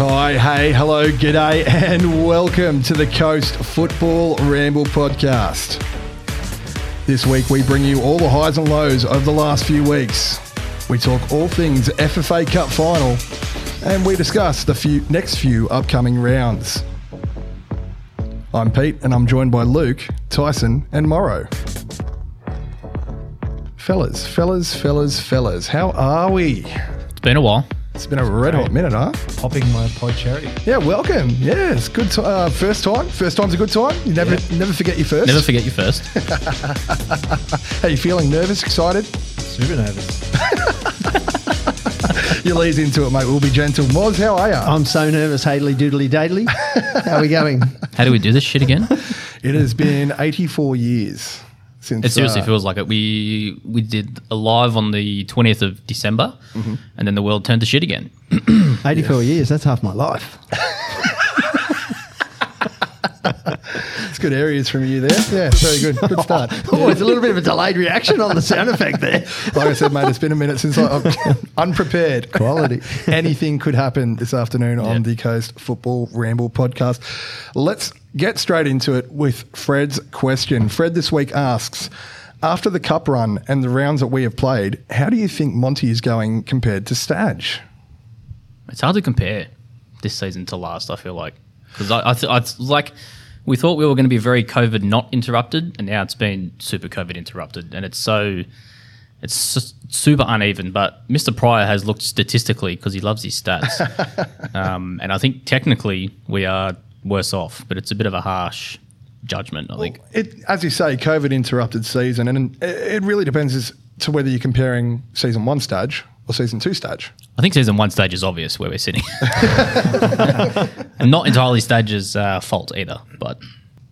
Hi, hey, hello, g'day, and welcome to the Coast Football Ramble podcast. This week we bring you all the highs and lows of the last few weeks. We talk all things FFA Cup final, and we discuss the few, next few upcoming rounds. I'm Pete, and I'm joined by Luke, Tyson, and Morrow. Fellas, fellas, fellas, fellas, how are we? It's been a while. It's been a red hot minute, huh? popping my pod cherry. Yeah, welcome. Yeah, it's good. T- uh, first time. First time's a good time. You never, never forget your first. Never forget your first. How you feeling? Nervous? Excited? Super nervous. You ease into it, mate. We'll be gentle. Moz, how are you? I'm so nervous, Hadley doodly daidly. How are we going? How do we do this shit again? it has been 84 years since. It seriously uh, feels like it. We we did a live on the twentieth of December, Mm-hmm. and then the world turned to shit again. 84 years, that's half my life. It's good areas from you there. Yeah, very good. Good start. Oh, it's a little bit of a delayed reaction on the sound effect there. Like I said, mate, it's been a minute since I, I'm unprepared. Quality. Anything could happen this afternoon on Yeah. the Coast Football Ramble podcast. Let's get straight into it with Fred's question. Fred this week asks After the cup run and the rounds that we have played, how do you think Monty is going compared to Stadge? It's hard to compare this season to last. I feel like because I, I, th- I th- like we thought we were going to be very COVID not interrupted, and now it's been super COVID interrupted, and it's so it's super uneven. But Mr. Pryor has looked statistically because he loves his stats, um, and I think technically we are worse off, but it's a bit of a harsh judgment. I think. It, as you say, COVID interrupted season, and it really depends as to whether you're comparing season one Stadge or season two Stadge? I think season one Stadge is obvious where we're sitting, and not entirely Stadge's uh, fault either. But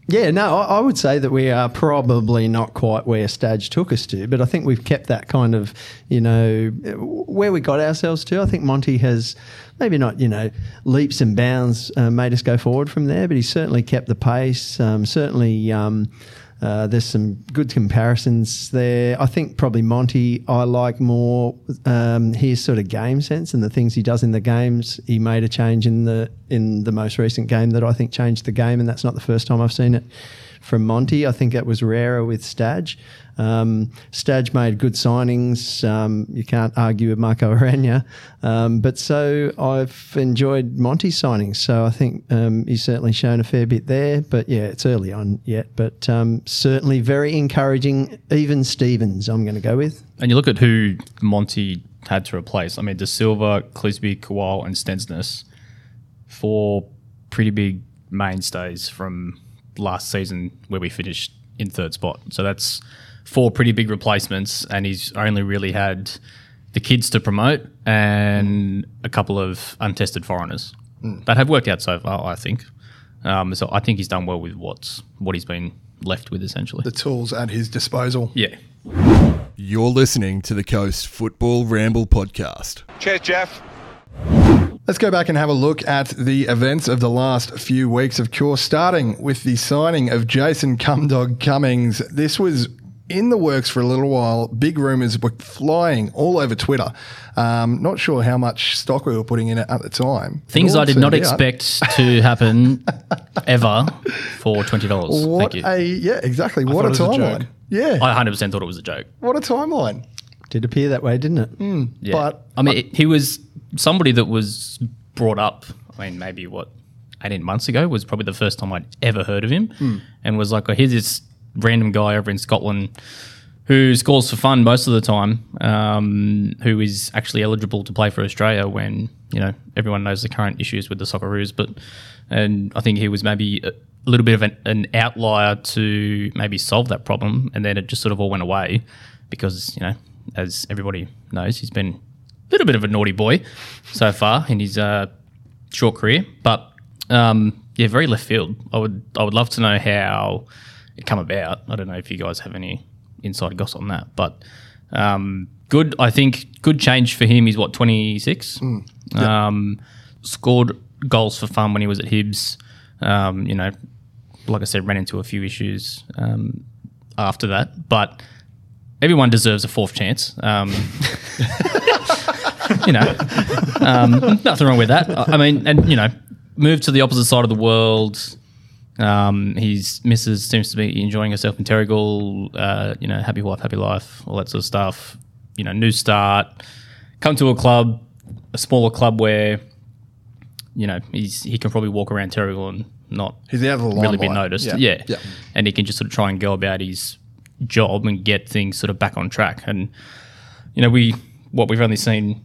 Yeah, no, I, I would say that we are probably not quite where Stadge took us to, but I think we've kept that kind of, you know, where we got ourselves to. I think Monty has maybe not, you know, leaps and bounds uh, made us go forward from there, but he's certainly kept the pace. Um, certainly, um, uh, there's some good comparisons there. I think probably Monty, I like more um, his sort of game sense and the things he does in the games. He made a change in the in the most recent game that I think changed the game, and that's not the first time I've seen it from Monty. I think it was rarer with Stadge. Um, Stadge made good signings. Um, you can't argue with Marco Urena. Um, but so I've enjoyed Monty's signings. So I think um, he's certainly shown a fair bit there. But yeah, it's early on yet. But um, certainly very encouraging. Even Stevens, I'm going to go with. and you look at who Monty had to replace. I mean, De Silva, Clisby, Kuol, and Stensness, four pretty big mainstays from last season where we finished in third spot. So that's four pretty big replacements, and he's only really had the kids to promote and a couple of untested foreigners that have worked out so far. I think. Um, so I think he's done well with what's what he's been left with essentially. The tools at his disposal. yeah. You're listening to the Coast Football Ramble podcast. Cheers, Jeff. Let's go back and have a look at the events of the last few weeks. Of course, starting with the signing of Jason Cumdog Cummings. This was in the works for a little while. Big rumours were flying all over Twitter. Um, not sure how much stock we were putting in it at the time. Things I did not out. expect to happen ever for twenty dollars. What Thank you. a yeah, exactly. what a thought it was a timeline. Yeah, I hundred percent thought it was a joke. what a timeline. Did appear that way, didn't it? Yeah. But- I mean, it- he was somebody that was brought up. I mean, maybe what eighteen months ago was probably the first time I'd ever heard of him, Hmm. and was like, oh, here's this random guy over in Scotland who scores for fun most of the time, um, who is actually eligible to play for Australia when you know everyone knows the current issues with the Socceroos. But and I think he was maybe a little bit of an, an outlier to maybe solve that problem, and then it just sort of all went away because you know, as everybody knows, he's been little bit of a naughty boy so far in his uh, short career, but um, yeah, very left field. I would I would love to know how it come about. I don't know if you guys have any inside gossip on that, but um, good. I think good change for him. He's what twenty six. um, scored goals for fun when he was at Hibs. Um, you know, like I said, ran into a few issues um, after that, but everyone deserves a fourth chance. Um, you know, um, nothing wrong with that. I mean, and you know, moved to the opposite side of the world. Um, his missus seems to be enjoying herself in Terrigal. Uh, you know, happy wife, happy life, all that sort of stuff. You know, new start. Come to a club, a smaller club where, you know, he's he can probably walk around Terrigal and not He's out of the really be noticed. Yeah. Yeah. Yeah. And he can just sort of try and go about his job and get things sort of back on track. And, you know, we, what we've only seen,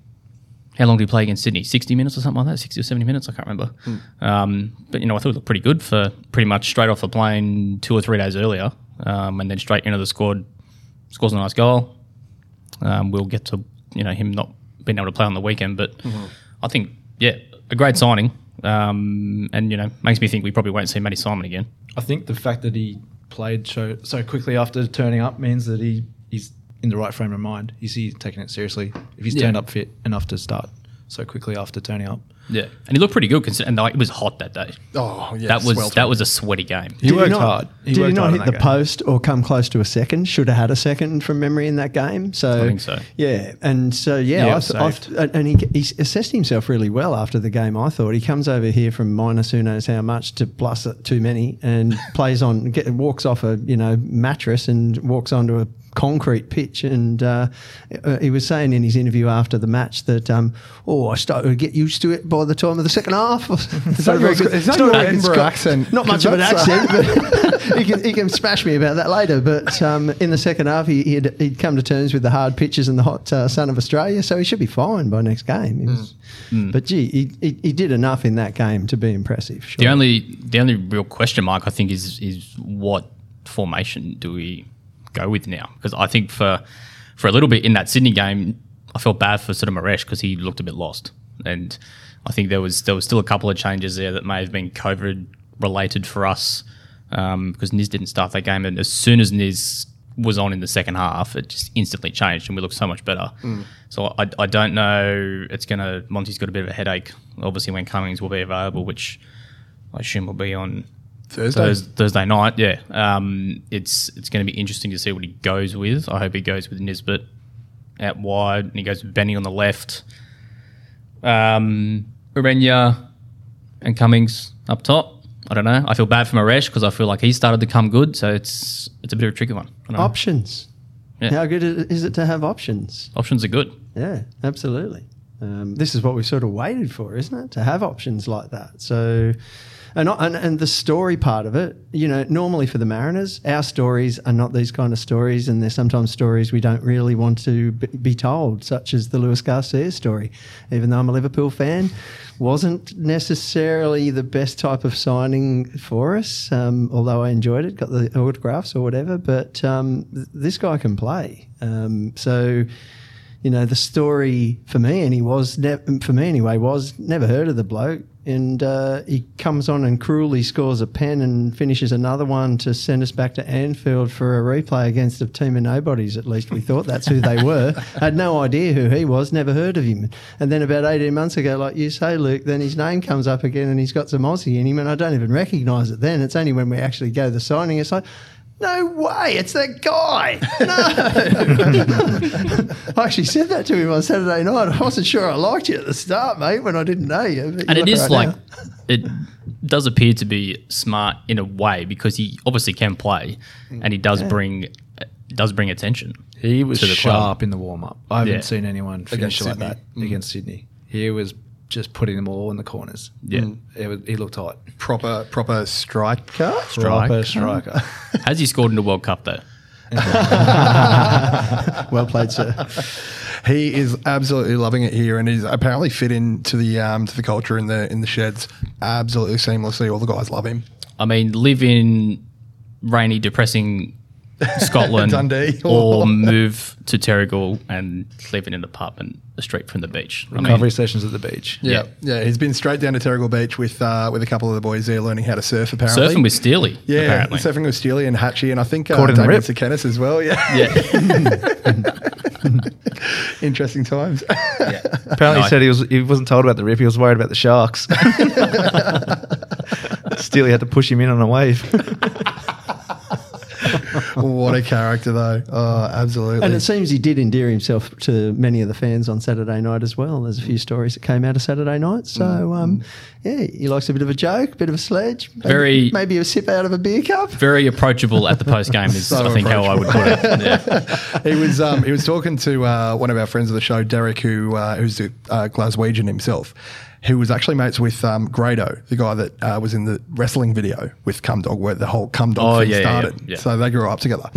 how long did he play against Sydney? 60 minutes or something like that? 60 or 70 minutes? I can't remember. Um, but, you know, I thought he looked pretty good for pretty much straight off the plane two or three days earlier. Um, and then straight into the squad, scores a nice goal. Um, we'll get to, you know, him not being able to play on the weekend. But I think, yeah, a great signing. Um, and, you know, makes me think we probably won't see Matty Simon again. I think the fact that he played so, so quickly after turning up means that he, he's in the right frame of mind. He's, he's taking it seriously. If he's Yeah. turned up fit enough to start so quickly after turning up. Yeah, and he looked pretty good. Considering, and like, it was hot that day. Oh, yeah. that was sweltering. that was a sweaty game. He Did worked not, hard. He did he worked not hit the game. post or come close to a second? Should have had a second from memory in that game. So I think so. Yeah, and so yeah, Yeah, I it I and he, he assessed himself really well after the game. I thought he comes over here from minus who knows how much to plus too many, and plays on, get, walks off a you know mattress and walks onto a concrete pitch. And uh, uh, he was saying in his interview after the match that um, oh, I started to get used to it by the time of the second half. Is that your- is that your Edinburgh accent? Not much of an accent, but he can he can smash me about that later. But um, in the second half, he, he'd, he'd come to terms with the hard pitches and the hot uh, sun of Australia, so he should be fine by next game. He was, But gee, he, he, he did enough in that game to be impressive. Sure. The only the only real question mark I think is is what formation do we go with now? Because I think for for a little bit in that Sydney game, I felt bad for sort of Moresche because he looked a bit lost, and I think there was there was still a couple of changes there that may have been COVID related for us um, because Niz didn't start that game, and as soon as Niz was on in the second half, it just instantly changed, and we looked so much better. So I, I don't know. It's gonna Monty's got a bit of a headache. Obviously, when Cummings will be available, which I assume will be on Thursday. Thurs- Thursday night. Yeah, um, it's it's going to be interesting to see what he goes with. I hope he goes with Nisbet out wide, and he goes with Benny on the left. Um, Urena and Cummings up top. I don't know. I feel bad for Moresche because I feel like he started to come good, so it's it's a bit of a tricky one. I don't know. options. Yeah. How good is it to have options? Options are good. Yeah, absolutely. Um, this is what we sort of waited for, isn't it? To have options like that. So, and, and and the story part of it, you know, normally for the Mariners, our stories are not these kind of stories, and they're sometimes stories we don't really want to be told, such as the Luis Garcia story. Even though I'm a Liverpool fan, wasn't necessarily the best type of signing for us. Um, although I enjoyed it, got the autographs or whatever. But um, th- this guy can play. Um, so you know, the story for me, and he was ne- for me anyway, was never heard of the bloke, and uh, he comes on and cruelly scores a pen and finishes another one to send us back to Anfield for a replay against a team of nobodies. At least we thought that's who they were. Had no idea who he was, never heard of him. And then about eighteen months ago, like you say, Luke, then his name comes up again, and he's got some Aussie in him, and I don't even recognise it. Then it's only when we actually go to the signing, it's like. No way, it's that guy. No. I actually said that to him on Saturday night. I wasn't sure I liked you at the start, mate, when I didn't know you. but and you it look is right like now. it does appear to be smart in a way because he obviously can play and he does bring does bring attention. He was to the club. sharp in the warm up. I haven't Yeah. seen anyone finish Against like Sydney. that against Sydney. He was just putting them all in the corners. Yeah. It was, he looked hot. proper proper striker. Proper striker. Has he scored in the World Cup though? well played, sir. He is absolutely loving it here, and he's apparently fit into the um, to the culture in the in the sheds absolutely seamlessly. All the guys love him. I mean, live in rainy, depressing Scotland, Dundee. or move to Terrigal and live in an apartment a street from the beach. I mean, Recovery sessions at the beach. Yeah, yeah. He's been straight down to Terrigal Beach with uh, with a couple of the boys there, learning how to surf. Apparently, surfing with Steely. yeah, apparently. surfing with Steely and Hatchie, and I think uh, Caught in the David rip. Sekenis as well. Yeah, yeah, interesting times. Apparently, No, he said he was he wasn't told about the rip. He was worried about the sharks. Steely had to push him in on a wave. what a character, though. Oh, absolutely. And it seems he did endear himself to many of the fans on Saturday night as well. There's a few stories that came out of Saturday night. So, Mm. um, yeah, he likes a bit of a joke, a bit of a sledge. Maybe, Very- Maybe a sip out of a beer cup. Very approachable at the post game is So I think how I would put it. Yeah. he was um, he was talking to uh, one of our friends of the show, Derek, who uh, who's a uh, Glaswegian himself, who was actually mates with um, Grado, the guy that uh, was in the wrestling video with Cum Dog, where the whole Cum Dog Oh, thing yeah, yeah, started. yeah. So they grew up together.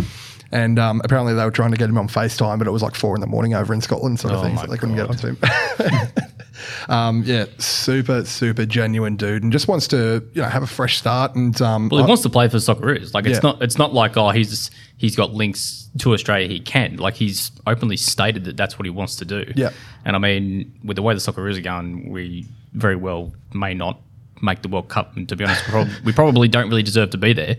And um, apparently they were trying to get him on FaceTime, but it was like four in the morning over in Scotland, sort of Oh thing. So they couldn't get God. onto him. um, yeah, super, super genuine dude, and just wants to you know have a fresh start. And um, Well, he I- wants to play for Socceroos. Like it's Yeah. not it's not like oh he's he's got links to Australia. He can like he's openly stated that that's what he wants to do. Yeah. And I mean, with the way the Socceroos are going, we very well may not make the World Cup. And to be honest, we prob- we probably don't really deserve to be there.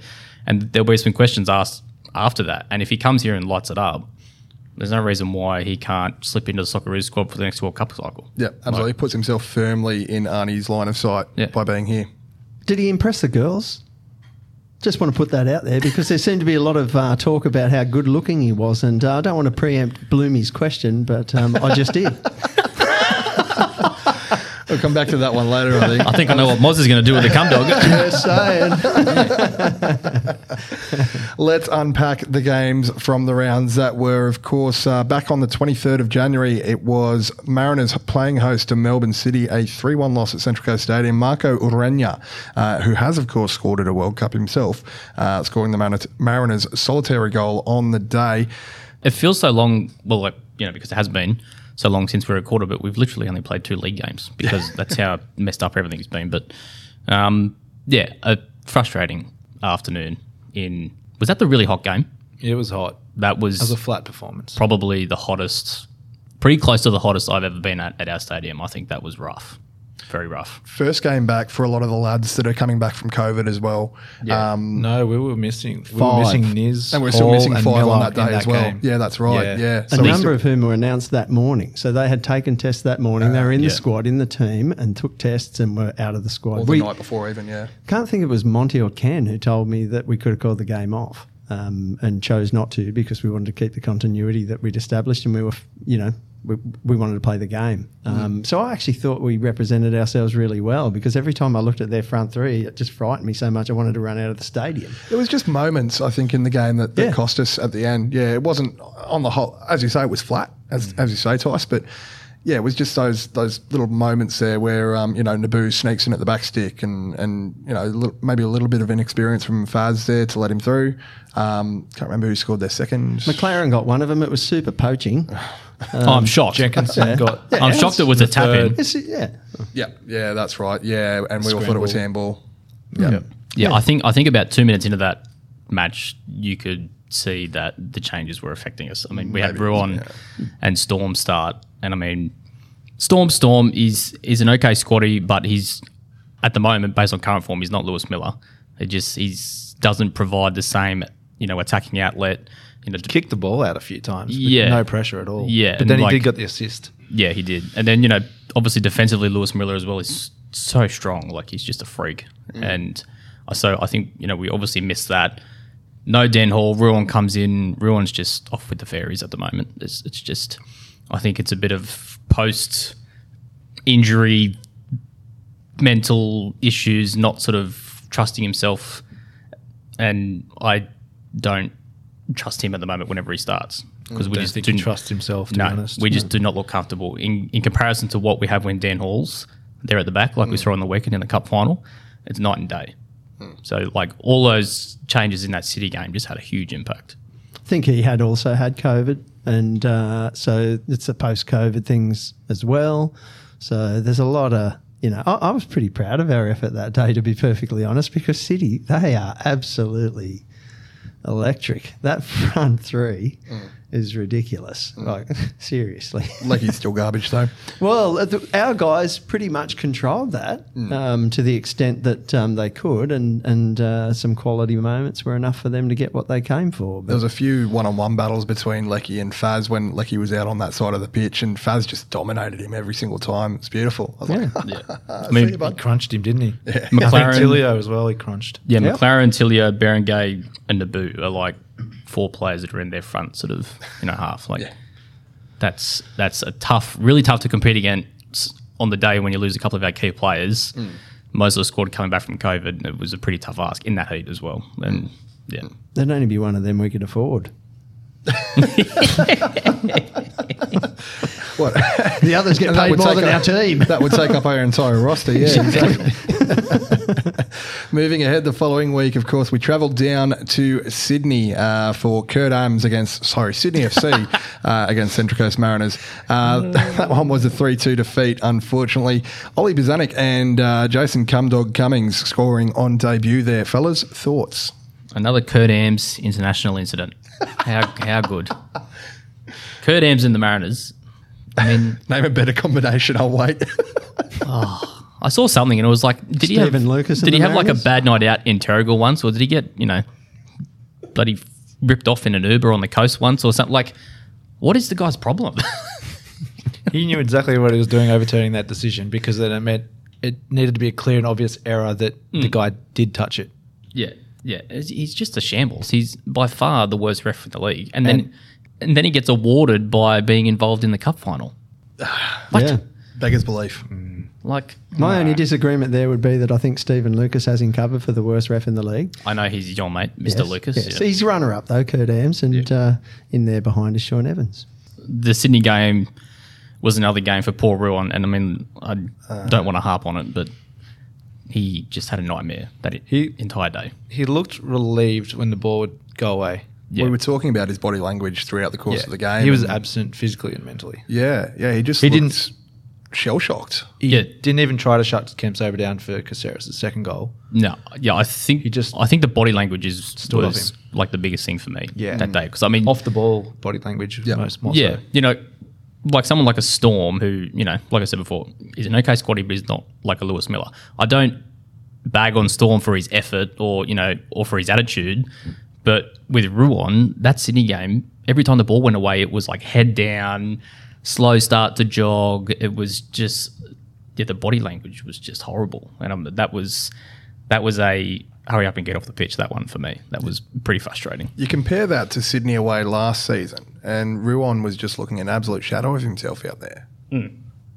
And there'll be some questions asked after that. And if he comes here and lights it up, there's no reason why he can't slip into the Socceroos squad for the next World Cup cycle. yeah, absolutely he puts himself firmly in Arnie's line of sight Yeah. by being here. Did he impress the girls? Just want to put that out there because there seemed to be a lot of uh, talk about how good looking he was, and uh, I don't want to preempt Bloomy's question, but um, I just did. We'll come back to that one later, I think. I think I know what Moz is going to do with the cum dog. Just saying. Let's unpack the games from the rounds that were, of course, uh, back on the 23rd of January. It was Mariners playing host to Melbourne City, a 3 1 loss at Central Coast Stadium. Marco Urena, uh, who has, of course, scored at a World Cup himself, uh, scoring the Mariners- solitary goal on the day. It feels so long. Well, like you know, because it has been so long since we recorded, but we've literally only played two league games because that's how messed up everything's been. But um, yeah, a frustrating afternoon. In was that the really hot game? It was hot. That was, It was a flat performance. probably the hottest, pretty close to the hottest I've ever been at at our stadium. I think that was rough, very rough. First game back for a lot of the lads that are coming back from COVID as well. Yeah. Um, No, we were missing. We Five. were missing Niz. and we're still Hall, missing and five on that day in as well. game. Yeah, that's right. Yeah. Yeah. a So we number still- of whom were announced that morning. So they had taken tests that morning. they were in yeah. the squad, in the team, and took tests and were out of the squad. or the We night before, even, yeah. can't think it was Monty or Ken who told me that we could have called the game off um, and chose not to because we wanted to keep the continuity that we'd established and we were, you know, we, we wanted to play the game. Um, so I actually thought we represented ourselves really well because every time I looked at their front three, it just frightened me so much I wanted to run out of the stadium. It was just moments, I think, in the game that, that Yeah. cost us at the end. Yeah, it wasn't on the whole, as you say, it was flat, as, as you say, Tice, but yeah, it was just those those little moments there where um, you know Nabbout sneaks in at the back stick and and you know a little, maybe a little bit of inexperience from Faz there to let him through. Um, can't remember who scored their second. Maclaren got one of them. It was super poaching. oh, I'm shocked. Jenkinson got. I'm shocked it was a tap in. Yeah. Yeah, yeah, that's right. Yeah, and we all thought it was handball. Yeah. Yeah, I think I think about two minutes into that match, you could see that the changes were affecting us. I mean, we had Maybe it was, Ruon and Storm start, and I mean, Storm Storm is is an okay squatty, but he's at the moment based on current form, he's not Lewis Miller. It just he's doesn't provide the same you know attacking outlet. You know, Kicked the ball out a few times. with Yeah. No pressure at all. Yeah, But and then he did get the assist. Yeah, he did. And then, you know, obviously defensively, Lewis Miller as well is so strong. Like, he's just a freak. And uh, so I think, you know, we obviously missed that. No Dan Hall. Ruon comes in. Ruon's just off with the fairies at the moment. It's, it's just, I think it's a bit of post injury mental issues, not sort of trusting himself. And I don't trust him at the moment whenever he starts. Because we just think do he trusts himself, to no, be honest. we just do not look comfortable in, in comparison to what we have when Dan Hall's there at the back, like we saw on the weekend in the cup final. It's night and day. So, like all those changes in that City game just had a huge impact. I think he had also had COVID, and uh, so it's the post-COVID things as well. So there's a lot of you know. I, I was pretty proud of our effort that day, to be perfectly honest, because City they are absolutely electric. That front three mm. Is ridiculous. Like seriously. Leckie's still garbage though. Well, uh, the, our guys pretty much controlled that um, to the extent that um, they could, and and uh, some quality moments were enough for them to get what they came for. But There was a few one-on-one battles between Leckie and Faz when Leckie was out on that side of the pitch, and Faz just dominated him every single time. It's beautiful. I was like, Yeah. I mean, see you, He crunched him, didn't he? Yeah. Maclaren- Tilio as well, he crunched. Yeah, Yep. Maclaren, Tilio, Berenguer, and Nabbout are like four players that are in their front sort of you know half. Like that's that's a tough, really tough to compete against on the day when you lose a couple of our key players. Mm. Most of the squad coming back from COVID, it was a pretty tough ask in that heat as well. And mm. yeah, There'd only be one of them we could afford. What? The others get And that paid would more take than up- our team. That would take up our entire roster. Yeah, exactly. Moving ahead, the following week, of course, we travelled down to Sydney uh, for Kurt Ams against, sorry, Sydney FC uh, against Central Coast Mariners. Uh, that one was a 3 2 defeat, unfortunately. Ollie Bozanic and uh, Jason Cumdog Cummings scoring on debut there. Fellas, thoughts? another Kurt Ams international incident. How how good? Kurt Ams and the Mariners. I mean, Name a better combination, I'll wait. Oh, I saw something and it was like, did he have Stephen Lucas and Did he the have like a bad night out in Terrigal once, or did he get you know bloody ripped off in an Uber on the coast once, or something? Like, what is the guy's problem? He knew exactly what he was doing overturning that decision because then it meant it needed to be a clear and obvious error that the mm. guy did touch it. yeah, yeah, He's- he's just a shambles. He's by far the worst ref in the league, and then And- and then he gets awarded by being involved in the cup final. What? Yeah. Beggar's belief. Like, My only disagreement there would be that I think Stephen Lucas has him covered for the worst ref in the league. I know he's your mate, Mr. Yes, Lucas. yes. yeah. He's runner up though, Kurt Ams, and uh, in there behind is Sean Evans. the Sydney game was another game for poor Ruon, and I mean, I don't want to harp on it, but he just had a nightmare that it, He- entire day. He looked relieved when the ball would go away. Yeah. We were talking about his body language throughout the course of the game. He was absent physically and mentally. Yeah, yeah. He just He he didn't- didn't shell shocked. He Yeah. didn't even try to shut Kemp Saber down for Caceres' second goal. No, yeah, I think He just- I think the body language is Stood off was like the biggest thing for me Yeah. that day because I mean, Off the ball, body language. Yeah. Most, more yeah, so. you know, like someone like a Storm who you know, like I said before, is an okay squatty, but he's not like a Lewis Miller. I don't bag on Storm for his effort or you know or for his attitude, but with Ruon, that Sydney game, every time the ball went away, it was like head down, slow start to jog. It was just yeah, the body language was just horrible, and um, that was that was a hurry up and get off the pitch. That one for me, that was pretty frustrating. You compare that to Sydney away last season, and Ruon was just looking an absolute shadow of himself out there.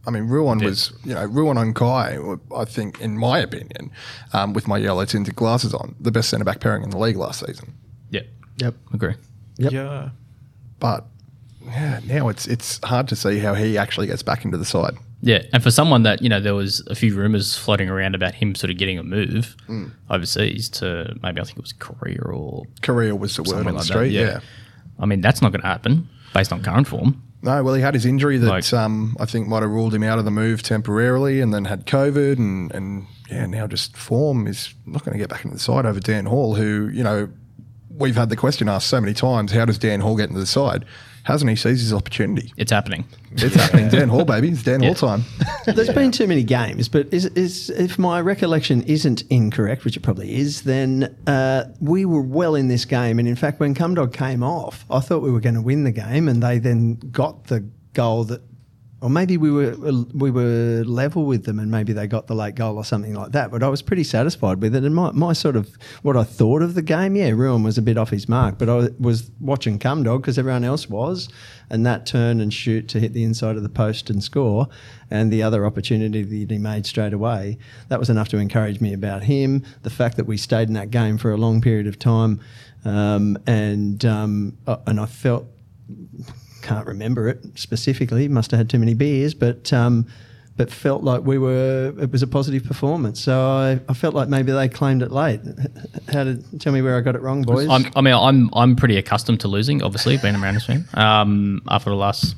I mean, Ruon was, you know, Ruon and Kye, I think, in my opinion, um, with my yellow tinted glasses on, the best centre back pairing in the league last season. Yep. Yep. agree. Yep. Yeah. But yeah, now it's it's hard to see how he actually gets back into the side. Yeah, and for someone that you know, there was a few rumors floating around about him sort of getting a move overseas to maybe I think it was Korea or Korea was the word on the like street. that. yeah. I mean, that's not going to happen based on current form. No, well, he had his injury that Like- um, I think might have ruled him out of the move temporarily, and then had COVID, and and yeah, now just form is not going to get back into the side over Dan Hall, who you know we've had the question asked so many times: How does Dan Hall get into the side? Hasn't he seized his opportunity? It's happening. It's happening. Dan Hall, baby, it's Dan Hall time. There's been too many games, but is, is if my recollection isn't incorrect, which it probably is, then uh, we were well in this game. And in fact, when Cumdog came off, I thought we were going to win the game, and they then got the goal that, or maybe we were we were level with them, and maybe they got the late goal or something like that. But I was pretty satisfied with it, and my, my sort of what I thought of the game, yeah, Ruon was a bit off his mark, but I was watching Cumdog because everyone else was, and that turn and shoot to hit the inside of the post and score, and the other opportunity that he made straight away, that was enough to encourage me about him. The fact that we stayed in that game for a long period of time, um, and um, uh, and I felt can't remember it specifically. Must have had too many beers, but um, but felt like we were. It was a positive performance. So I, I felt like maybe they claimed it late. How did tell me where I got it wrong, boys? I'm, I mean, I'm I'm pretty accustomed to losing, obviously, being a Mariners fan um, after the last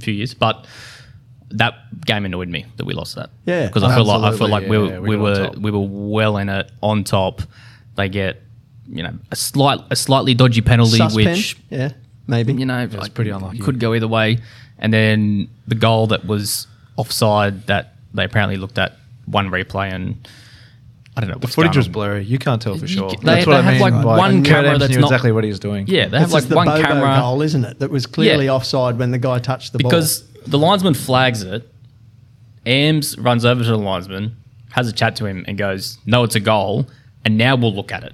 few years. But that game annoyed me that we lost that. Yeah, because I feel like I feel absolutely, like we were yeah, we, we were on were top. we were well in it on top. They get you know a slight a slightly dodgy penalty, Suspend? which yeah, maybe. you know, was like, pretty unlucky. Could go either way. And then the goal that was offside that they apparently looked at one replay and I don't know. The footage was blurry. You can't tell for sure. they- that's they what I have, mean. like, by- one Kurt camera Adams that's knew not- exactly what he was doing. Yeah, they have This like is the one Bobo camera goal, isn't it? That was clearly Yeah. offside when the guy touched the ball. because the linesman flags it. Ams runs over to the linesman, has a chat to him, and goes, "No, it's a goal." And now we'll look at it.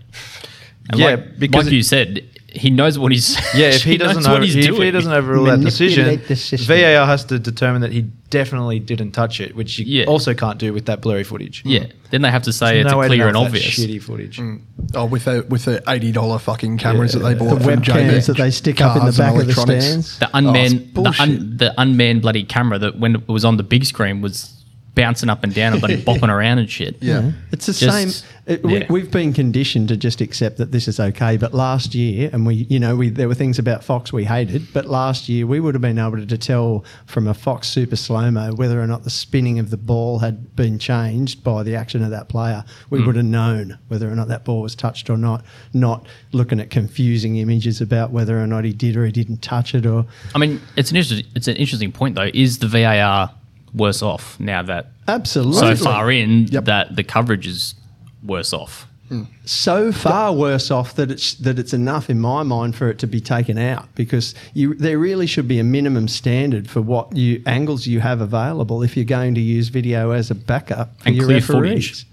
And Yeah, like, because like it- you said, he knows what he's. Yeah, if he doesn't knows over, what he's if doing. he doesn't overrule that decision, Manipulate the system. VAR has to determine that he definitely didn't touch it, which you Yeah. also can't do with that blurry footage. yeah, then they have to say There's it's no a clear and obvious. shitty footage. Mm. Oh, with the with the eighty dollar fucking cameras that they bought The from webcams that they stick up in the back of the electronics. stands. The Oh, unmanned, the, un, the unmanned bloody camera that when it was on the big screen was bouncing up and down and bloody bopping around and shit. Yeah. It's the Just- same. It, we, yeah. we've been conditioned to just accept that this is okay. But last year, and we, you know, we there were things about Fox we hated, but last year we would have been able to tell from a Fox Super Slow Mo whether or not the spinning of the ball had been changed by the action of that player. We Hmm. would have known whether or not that ball was touched or not. Not looking at confusing images about whether or not he did or he didn't touch it. Or I mean, it's an interesting, it's an interesting point though. Is the VAR worse off now that absolutely so far in Yep. that the coverage is worse off? Hmm. so far worse off that it's that it's enough in my mind for it to be taken out because you there really should be a minimum standard for what you angles you have available if you're going to use video as a backup for And your clear referees. footage.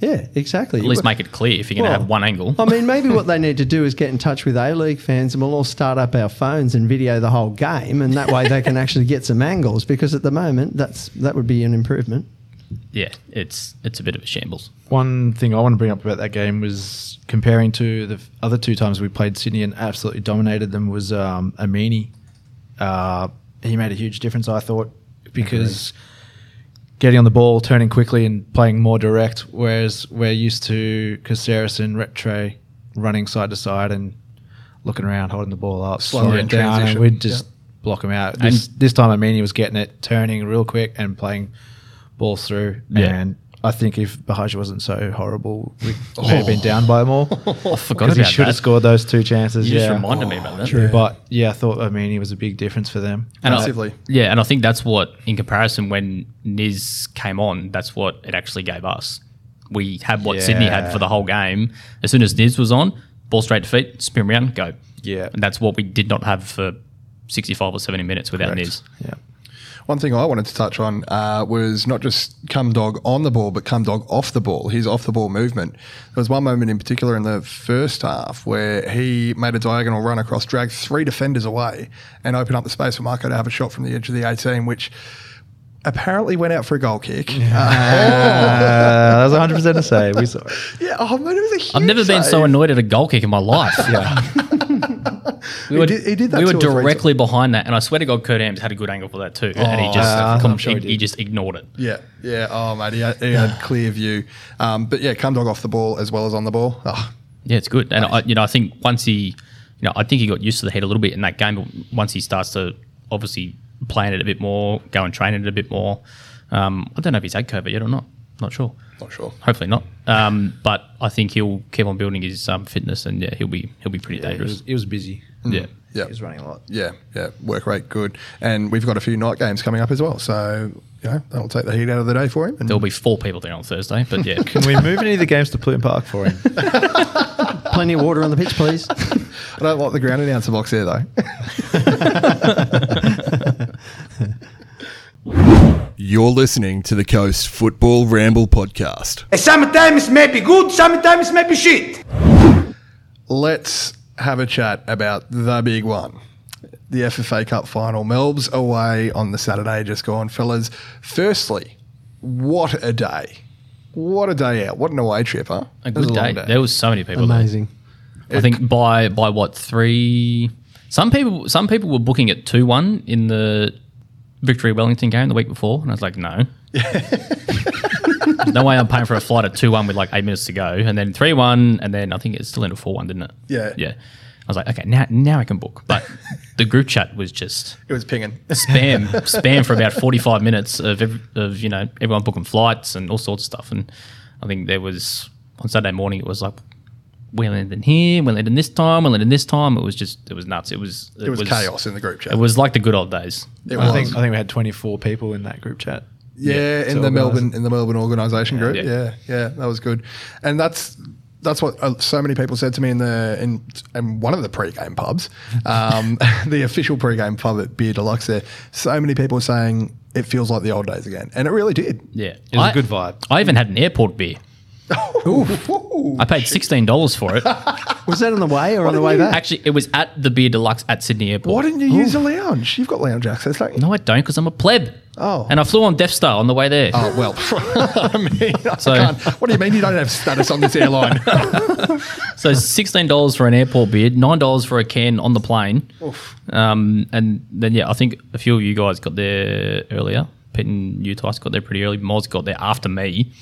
Yeah, exactly. At least make it clear if you're going to have one angle. I mean, maybe what they need to do is get in touch with A League fans, and we'll all start up our phones and video the whole game, and that way they can actually get some angles. Because at the moment, that's that would be an improvement. yeah, it's it's a bit of a shambles. One thing I want to bring up about that game was comparing to the other two times we played Sydney and absolutely dominated them was um, Amini. Uh, he made a huge difference, I thought, because getting on the ball, turning quickly, and playing more direct. Whereas we're used to Caceres and Retre running side to side and looking around, holding the ball up, slowing in it down, and transition. we'd just Yeah. block him out. This, this time, Amini was getting it, turning real quick, and playing balls through. Yeah. And I think if Bahaj wasn't so horrible, we may have been down by more. I forgot Because he should that. have scored those two chances. You yeah. just reminded me oh, about that. True. But yeah, I thought Amini was a big difference for them. And I- yeah, and I think that's what, in comparison, when Niz came on, that's what it actually gave us. We had what Sydney had for the whole game. As soon as Niz was on, ball straight to feet, spin around, go. Yeah. And that's what we did not have for 65 or 70 minutes without Niz. Yeah. One thing I wanted to touch on uh, was not just Cumdog on the ball, but Cumdog off the ball. His off the ball movement. There was one moment in particular in the first half where he made a diagonal run across, dragged three defenders away, and opened up the space for Marco to have a shot from the edge of the 18, which apparently went out for a goal kick. Uh, Uh, that was 100 percent a save. We saw it. yeah, oh, man, it was a huge I've never been so annoyed at a goal kick in my life. Yeah. He We were, did- he did that we were two or three directly behind that, and I swear to God, Kurt Ams had a good angle for that too, and he just uh, com- sure he he, did. just ignored it. Yeah, yeah. Oh, mate, he had, he had clear view. Um, but yeah, Cumdog off the ball as well as on the ball. Oh, Yeah, it's good, and I, you know, I think once he, you know, I think he got used to the head a little bit in that game. But once he starts to obviously plan it a bit more, go and train it a bit more. Um, I don't know if he's had COVID yet or not. Not sure. not sure. Hopefully not. Um, but I think he'll keep on building his um, fitness, and yeah, he'll be he'll be pretty Yeah, he dangerous. was, he was busy. Mm. yeah. Yeah, He was running a lot. yeah, yeah. Work rate good, and we've got a few night games coming up as well. So you know that'll take the heat out of the day for him. And There'll be four people there on Thursday, but yeah. Can we move any of the games to Pluton Park for him? Plenty of water on the pitch, please. I don't like the ground announcer box there though. You're listening to the Coast Football Ramble Podcast. Sometimes it may be good, sometimes it may be shit. Let's have a chat about the big one. The FFA Cup final. Melb's away on the Saturday just gone. Fellas, firstly, what a day. What a day out. What an away trip, huh? A good long day. There was so many people. there. Amazing. I think by by what three? Some people some people were booking it two one in the Victory Wellington game the week before, and I was like, no. no way I'm paying for a flight at two one with like eight minutes to go, and then three one, and then I think it's still into four one, didn't it? Yeah. yeah. I was like, okay, now now I can book, but the group chat was just It was pinging. spam spam for about 45 minutes of, ev- of you know everyone booking flights and all sorts of stuff and i think there was on saturday morning it was like we're landing here we're landing this time we're landing this time it was just it was nuts it was It was chaos in the group chat. it was like the good old days It I was. think I think we had 24 people in that group chat. Yeah, Yeah, in the organise Melbourne in the Melbourne organisation group. Yeah. Yeah. yeah, that was good, and that's that's what uh, so many people said to me in the in, in one of the pre-game pubs, um, the official pre-game pub at Beer Deluxe. There, so many people saying it feels like the old days again, and it really did. yeah It was a a good vibe. i even had an airport beer I paid sixteen dollars for it. Was that on the way or on the way back? Actually, it was at the Beer Deluxe at Sydney Airport. Why didn't you use the lounge? You've got lounge access, don't you? No, I don't, because I'm a pleb. Oh. and I flew on Death Star on the way there. Oh well, I mean, I So- can't. What do you mean you don't have status on this airline? So sixteen dollars for an airport nine dollars for a can on the plane. Um, and then yeah, I think a few of you guys got there earlier. Pete and you Tice got there pretty early. Moz got there after me.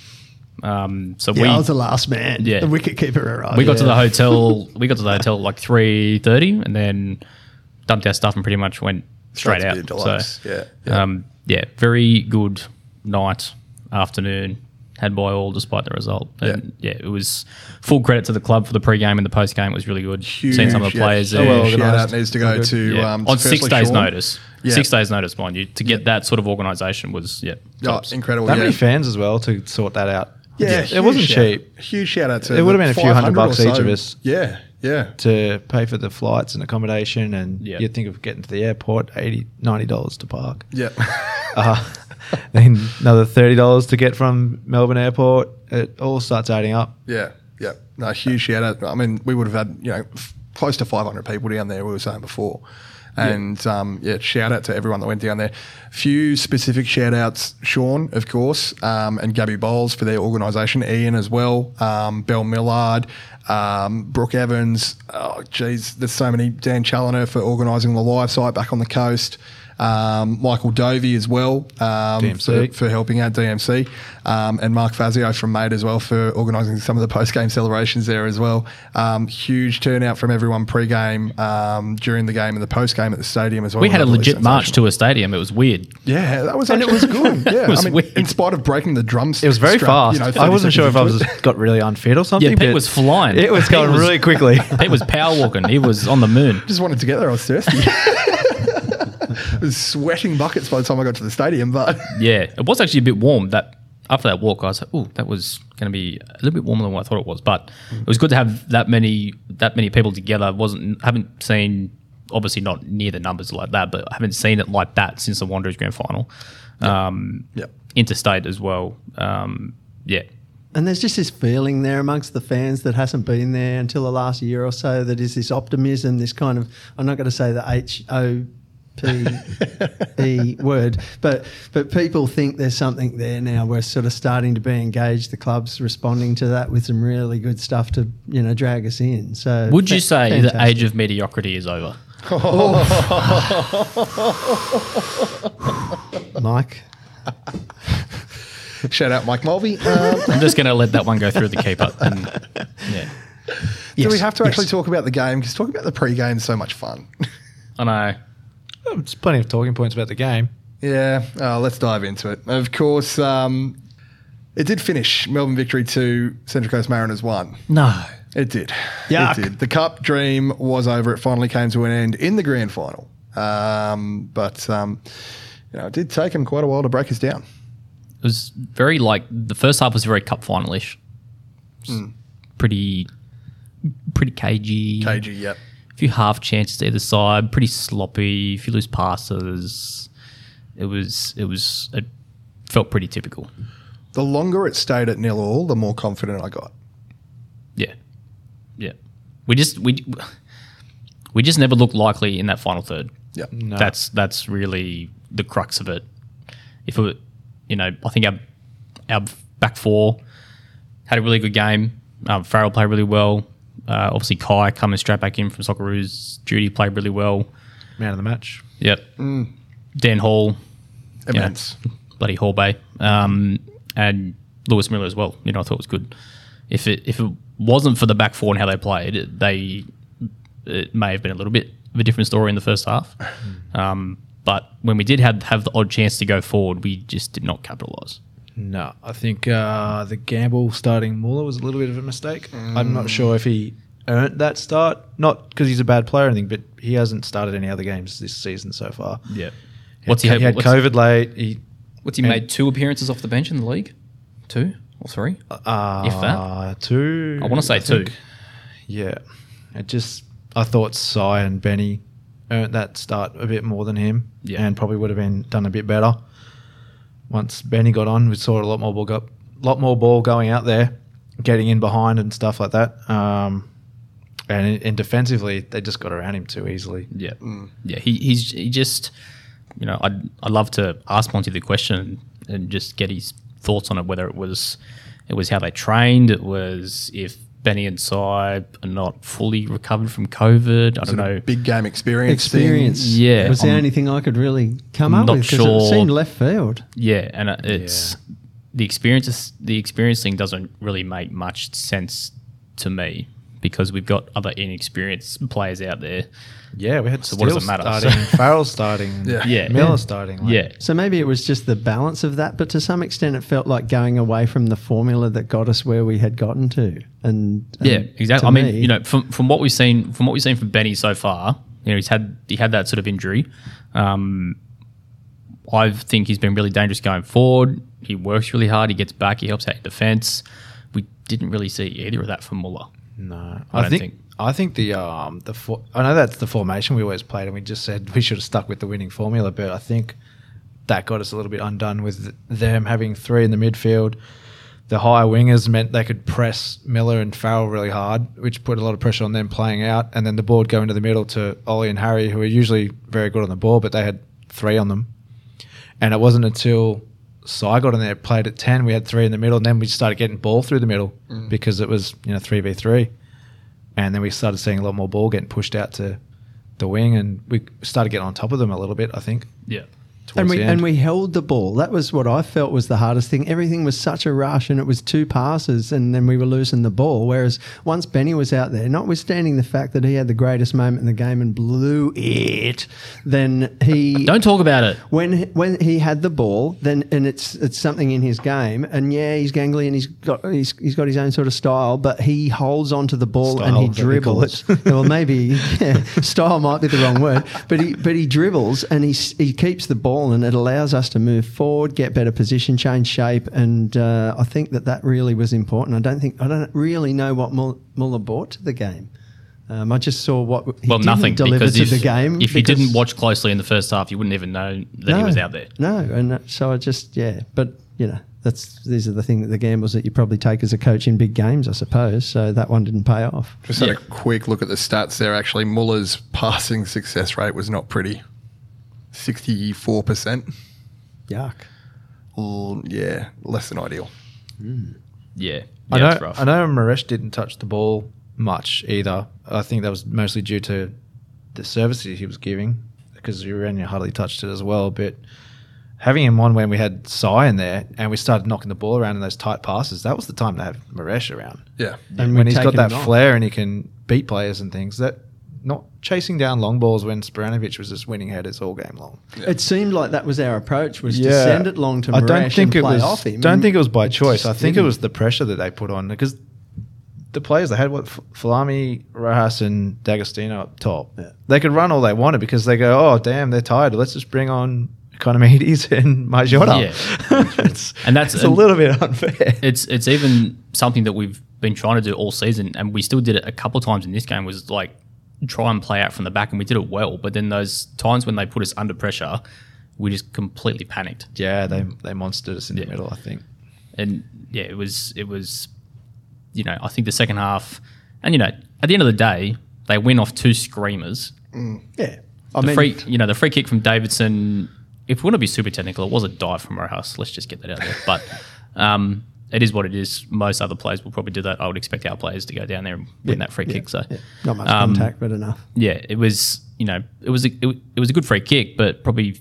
Um, so yeah, we I was the last man. Yeah. The wicket keeper arrived. we got to the hotel. We got to the hotel at like three thirty, and then dumped our stuff and pretty much went straight Straight out. So yeah, yeah. um, yeah, very good night, afternoon. Had by all, despite the result. And yeah. it was full credit to the club for the pre-game and the post-game. It was really good. Seen some of the players So there. well well shout out organised. needs to go to Yeah. um, on firstly six days' Sean. notice. Yeah. Six days' notice, mind you, to get that sort of organisation was yeah, Oh, incredible. That yeah. many fans as well to sort that out. Yeah, it wasn't huge shout- cheap Huge shout out to It would've been a few hundred 500 or bucks each of us. Yeah, yeah. to pay for the flights and accommodation, and Yeah. you'd think of getting to the airport, 80 dollars to park. Yeah. Uh, then another thirty dollars to get from Melbourne Airport. It all starts adding up. Yeah, yeah. No, huge shout out. I mean, we would have had, you know, f- close to 500 people down there, we were saying before. And yeah. Um, yeah, shout out to everyone that went down there. Few specific shout outs, Sean, of course, um, and Gabby Bowles for their organisation, Ian as well, um, Bell Millard, um, Brooke Evans. Oh, geez, there's so many. Dan Challoner for organising the live site back on the coast. Um, Michael Dovey as well um, for, for helping out DMC, um, and Mark Fazio from Mate as well for organising some of the post game celebrations there as well. Um, huge turnout from everyone pre game, um, during the game, and the post game at the stadium as well. we had a legit march to a stadium. It was weird. Yeah, that was and it was good. Yeah, It was I mean, weird. in spite of breaking the drums, It was very strap, fast. you know, I wasn't sure if I was got really unfit or something. Yeah, Pete but was flying. It was going was- really quickly. He was power walking. He was on the moon. Just wanted to get there. I was thirsty. I was sweating buckets by the time I got to the stadium, but Yeah, it was actually a bit warm. That after that walk, I was like, "Oh, that was going to be a little bit warmer than what I thought it was." But it was good to have that many that many people together. wasn't haven't seen obviously not near the numbers like that, but I haven't seen it like that since the Wanderers grand final. Um, Yep. interstate as well. Um, yeah, And there's just this feeling there amongst the fans that hasn't been there until the last year or so. That is this optimism, this kind of I'm not going to say the H O P E word, but but people think there's something there now. We're sort of starting to be engaged. The club's responding to that with some really good stuff to you know drag us in. So would you fa- say the age of mediocrity is over? Mike? shout out Mike Mulvey. Um, I'm just going to let that one go through the keeper. And, yeah, do we have to actually yes. talk about the game? Because talking about the pre-game is so much fun. I know. There's plenty of talking points about the game. Yeah, uh, let's dive into it. Of course, um, it did finish Melbourne victory to Central Coast Mariners one. No. It did. Yuck. It did. The cup dream was over. It finally came to an end in the grand final. Um, but um, you know, it did take them quite a while to break us down. It was very like the first half was very cup finalish. Pretty, pretty cagey. KG, yep. A few half chances to either side. Pretty sloppy. A few loose passes. It was. It was. It felt pretty typical. The longer it stayed at nil all, the more confident I got. Yeah, yeah. We just we we just never looked likely in that final third. Yeah. No. That's that's really the crux of it. If it, you know, I think our our back four had a really good game. Um, Farrell played really well. Uh, obviously, Kye coming straight back in from Socceroos. Judy played really well. Man of the match. Yep. Dan Hall, yeah, Immense. bloody Hall Bay, um, and Lewis Miller as well. You know, I thought it was good. If it if it wasn't for the back four and how they played, it- they it may have been a little bit of a different story in the first half. Um, but when we did have have the odd chance to go forward, we just did not capitalise. No, I think uh, the gamble starting Muller was a little bit of a mistake. I'm not sure if he earned that start. Not because he's a bad player or anything, but he hasn't started any other games this season so far. Yeah. What's he, he had? had what's, COVID late. He What's he made? Two appearances off the bench in the league, two or three? uh, If that. two. I want to say two. think. Yeah, it just I thought Sai and Benny earned that start a bit more than him, Yeah. and probably would have been done a bit better. Once Benny got on, we saw a lot more ball go, lot more ball going out there. getting in behind and stuff like that. Um, and, and defensively, they just got around him too easily. Yeah, yeah. He he's he just you know I'd I'd love to ask Monty the question and just get his thoughts on it. Whether it was it was how they trained, it was if Benny and Sai are not fully recovered from COVID. I don't know. big game experience. thing. Experience. Yeah, Was the I'm- only thing I could really come up Not with because sure. it seemed left field. Yeah, and it- it's the experience. The experience thing doesn't really make much sense to me because we've got other inexperienced players out there. Yeah, we had So what does Steele it matter? starting, Farrell starting, Yeah. Yeah. Miller Yeah. starting. like- Yeah, So maybe it was just the balance of that, but to some extent, it felt like going away from the formula that got us where we had gotten to. And, and Yeah, exactly. I mean, me- you know, from from what we've seen, from what we've seen from Benny so far, you know, he's had he had that sort of injury. Um, I think he's been really dangerous going forward. He works really hard. He gets back. He helps out in defence. We didn't really see either of that from Muller. No, I I, don't think, think- I think the um the for, I know that's the formation we always played, and we just said we should have stuck with the winning formula. But I think that got us a little bit undone with them having three in the midfield. The high wingers meant they could press Miller and Farrell really hard, which put a lot of pressure on them playing out. And then the ball would go into the middle to Ollie and Harry, who are usually very good on the ball, but they had three on them. And it wasn't until Sai got in there, played at 10, we had three in the middle, and then we started getting ball through the middle because it was, you know, 3v3. And then we started seeing a lot more ball getting pushed out to the wing, and we started getting on top of them a little bit, I think. Yeah. And we and we held the ball. That was what I felt was the hardest thing. Everything was such a rush, and it was two passes, and then we were losing the ball. Whereas once Benny was out there, notwithstanding the fact that he had the greatest moment in the game and blew it, then he Don't talk about it. when when he had the ball, then and it's it's something in his game, and yeah, he's gangly and he's got he's, he's got his own sort of style, but he holds onto the ball and he Style, they call dribbles. well, maybe yeah, style might be the wrong word, but he but he dribbles and he he keeps the ball, and it allows us to move forward, get better position, change shape, and uh, I think that that really was important. I don't think I don't really know what Muller brought to the game. Um, I just saw what he Well, didn't nothing deliver because to if, the game. if you didn't watch closely in the first half, you wouldn't even know that he was out there. no, and uh, so I just yeah, but you know that's these are the thing that the gambles that you probably take as a coach in big games, I suppose. So that one didn't pay off. Just had Yeah. a quick look at the stats there. Actually, Muller's passing success rate was not pretty. Sixty-four percent. Yuck. Yeah, less than ideal. Hmm. Yeah, I yeah, know, it's rough. I know Moresche didn't touch the ball much either. I think that was mostly due to the services he was giving because Urena hardly touched it as well. But having him on when we had Sai in there and we started knocking the ball around in those tight passes, that was the time to have Moresche around. Yeah, And when he's got that him flair and he can beat players and things, that not chasing down long balls when Spiranovic was just winning headers all game long. It seemed like that was our approach was to send it long to I don't think and it play was. off him. Don't think it was by it choice. I think it didn't. was the pressure that they put on because the players they had what F- Folami, Rojas, and D'Agostino up top. Yeah. They could run all they wanted because they go, oh damn, they're tired. Let's just bring on Ikonomidis and Margiotta. Yeah. it's, And that's- it's a and- little bit unfair. it's it's even something that we've been trying to do all season, and we still did it a couple times in this game. Was like try and play out from the back, and we did it well. But then those times when they put us under pressure, we just completely panicked. yeah, they they monstered us in Yeah. the middle. I think. and yeah, it was it was, you know, I think the second half, and you know, at the end of the day, they win off two screamers. yeah. I The mean, free, you know, the free kick from Davidson. If we want to be super technical, it was a dive from Rojas. Let's just get that out there. But um, it is what it is. Most other players will probably do that. I would expect our players to go down there and win that free kick. So yeah, not much um, contact, but enough. yeah, it was you know it was a, it, it was a good free kick, but probably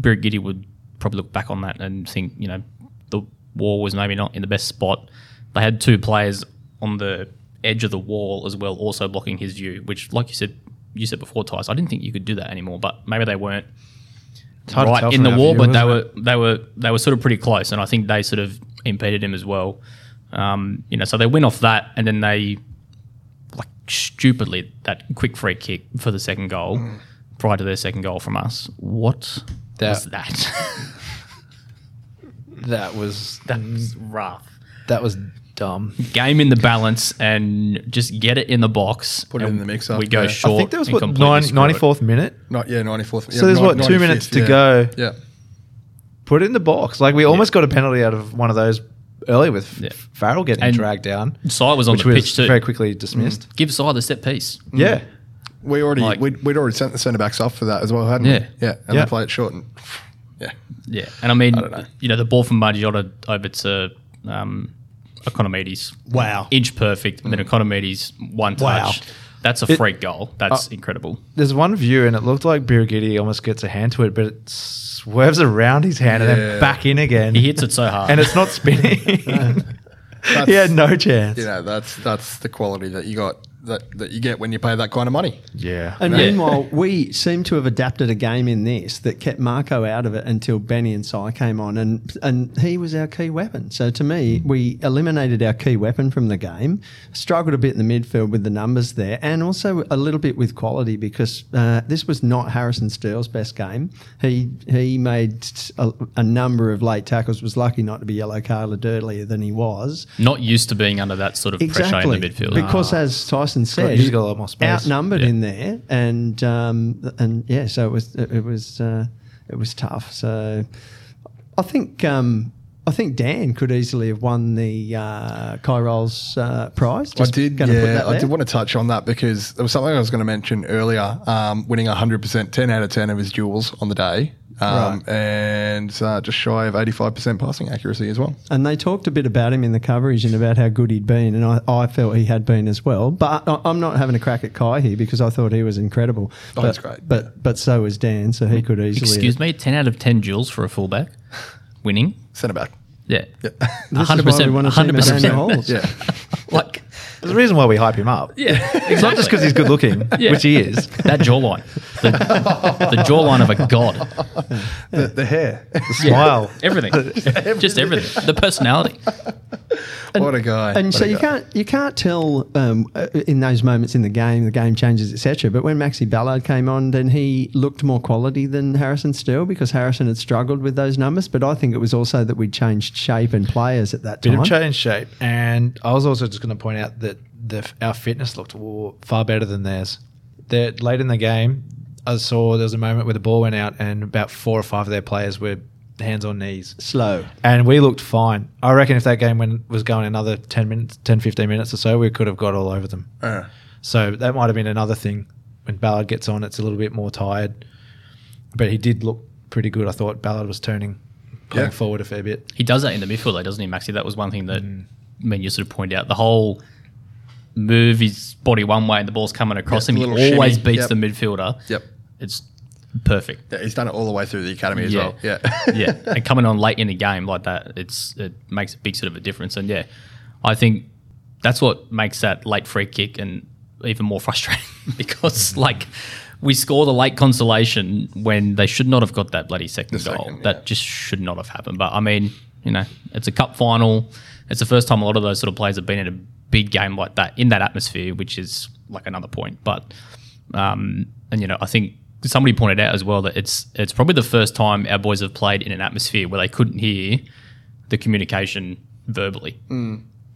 Birighitti would probably look back on that and think you know the wall was maybe not in the best spot. They had two players on the edge of the wall as well, also blocking his view. Which, like you said, you said before, Tice, I didn't think you could do that anymore. But maybe they weren't hard to tell right in the wall, view, but they isn't were they were they were sort of pretty close, and I think they sort of impeded him as well. Um, you know, so they win off that, and then they like stupidly that quick free kick for the second goal prior to their second goal from us. What That- was that? That was that was rough. that was dumb. Game in the balance and just get it in the box. Put it in the mixer, We go yeah. I short. I think that was and what nine, 94th minute. Not yeah, ninety fourth. So there's what, two minutes to go? Yeah, Put it in the box. Like we almost got a penalty out of one of those earlier with Yeah. Farrell getting And dragged down, Si was on which the was pitch too. very quickly dismissed. Mm. Give Si the set piece. Mm. Yeah, We already Like- we'd, we'd already sent the centre backs off for that as well, hadn't Yeah. we? Yeah, and Yeah. they played it short and yeah. Yeah, and I mean, I don't know. you know, the ball from Margiotta over to um, Ikonomidis. Wow. inch perfect, and then mm. Ikonomidis one Wow. Touch. That's a It- freak goal. That's uh, incredible. there's one view and it looked like Birighitti almost gets a hand to it, but it swerves around his hand and then back in again. He hits it so hard, and it's not spinning. he had no chance. You know, that's that's the quality that you got that, that you get when you pay that kind of money. Yeah. And Yeah. meanwhile, we seem to have adapted a game in this that kept Marco out of it until Benny and Si came on, and and he was our key weapon. So to me, we eliminated our key weapon from the game. Struggled a bit in the midfield with the numbers there, and also a little bit with quality because uh, this was not Harrison Steele's best game. He he made a, a number of late tackles. Was lucky not to be yellow carded earlier than he was. not used to being under that sort of pressure in the midfield. Because as Tyson said, he's got a lot more space. outnumbered Yeah. in there, and um, and yeah, so it was it was uh, it was tough. So I think um, I think Dan could easily have won the uh, Kyrol's uh, prize. I did, yeah, I did want to touch on that because there was something I was going to mention earlier. Um, winning 100%, 10 out of 10 of his duels on the day, um, and uh, just shy of 85% passing accuracy as well. And they talked a bit about him in the coverage and about how good he'd been, and I, I felt he had been as well. But I, I'm not having a crack at Kye here because I thought he was incredible. Oh, but, he's great, But but so was Dan, so he could easily. Excuse me, ten out of ten duels for a fullback, winning. Centre back. Yeah, This hundred is why we percent, want to hundred Daniel percent. Halls. Yeah. Like, There's a reason why we hype him up. yeah, It's not just because he's good looking, Yeah. which he is. that jawline, the, the jawline of a god. the, the hair. The smile. Everything, just everything. The personality. what a guy. And What so you guy. can't you can't tell um, uh, in those moments in the game, the game changes, etc. But when Maxi Balard came on, then he looked more quality than Harrison Steele because Harrison had struggled with those numbers. But I think it was also that we changed shape and players at that Bit time. of change shape. And I was also just going to point out that the, our fitness looked far better than theirs. They're, late in the game, I saw there was a moment where the ball went out and about four or five of their players were hands on knees. Slow. And we looked fine. I reckon if that game went, was going another 10 minutes, 10, 15 minutes or so, we could have got all over them. Uh, So that might have been another thing. When Balard gets on, it's a little bit more tired. But he did look pretty good. I thought Balard was turning, playing Yeah. forward a fair bit. He does that in the midfield, though, doesn't he, Maxi? That was one thing that I mean you sort of point out. The whole move his body one way and the ball's coming across Yeah, him. He always shimmy. beats Yep. the midfielder. Yep. It's perfect. Yeah, he's done it all the way through the academy as Yeah. well. Yeah. yeah, and coming on late in a game like that, it's it makes a big sort of a difference. And yeah, I think that's what makes that late free kick and even more frustrating because mm-hmm. like we score the late consolation when they should not have got that bloody second The goal. second, yeah. That just should not have happened. But I mean, you know, it's a cup final. It's the first time a lot of those sort of players have been in a big game like that in that atmosphere, which is like another point. But um, and you know, I think somebody pointed out as well that it's it's probably the first time our boys have played in an atmosphere where they couldn't hear the communication verbally.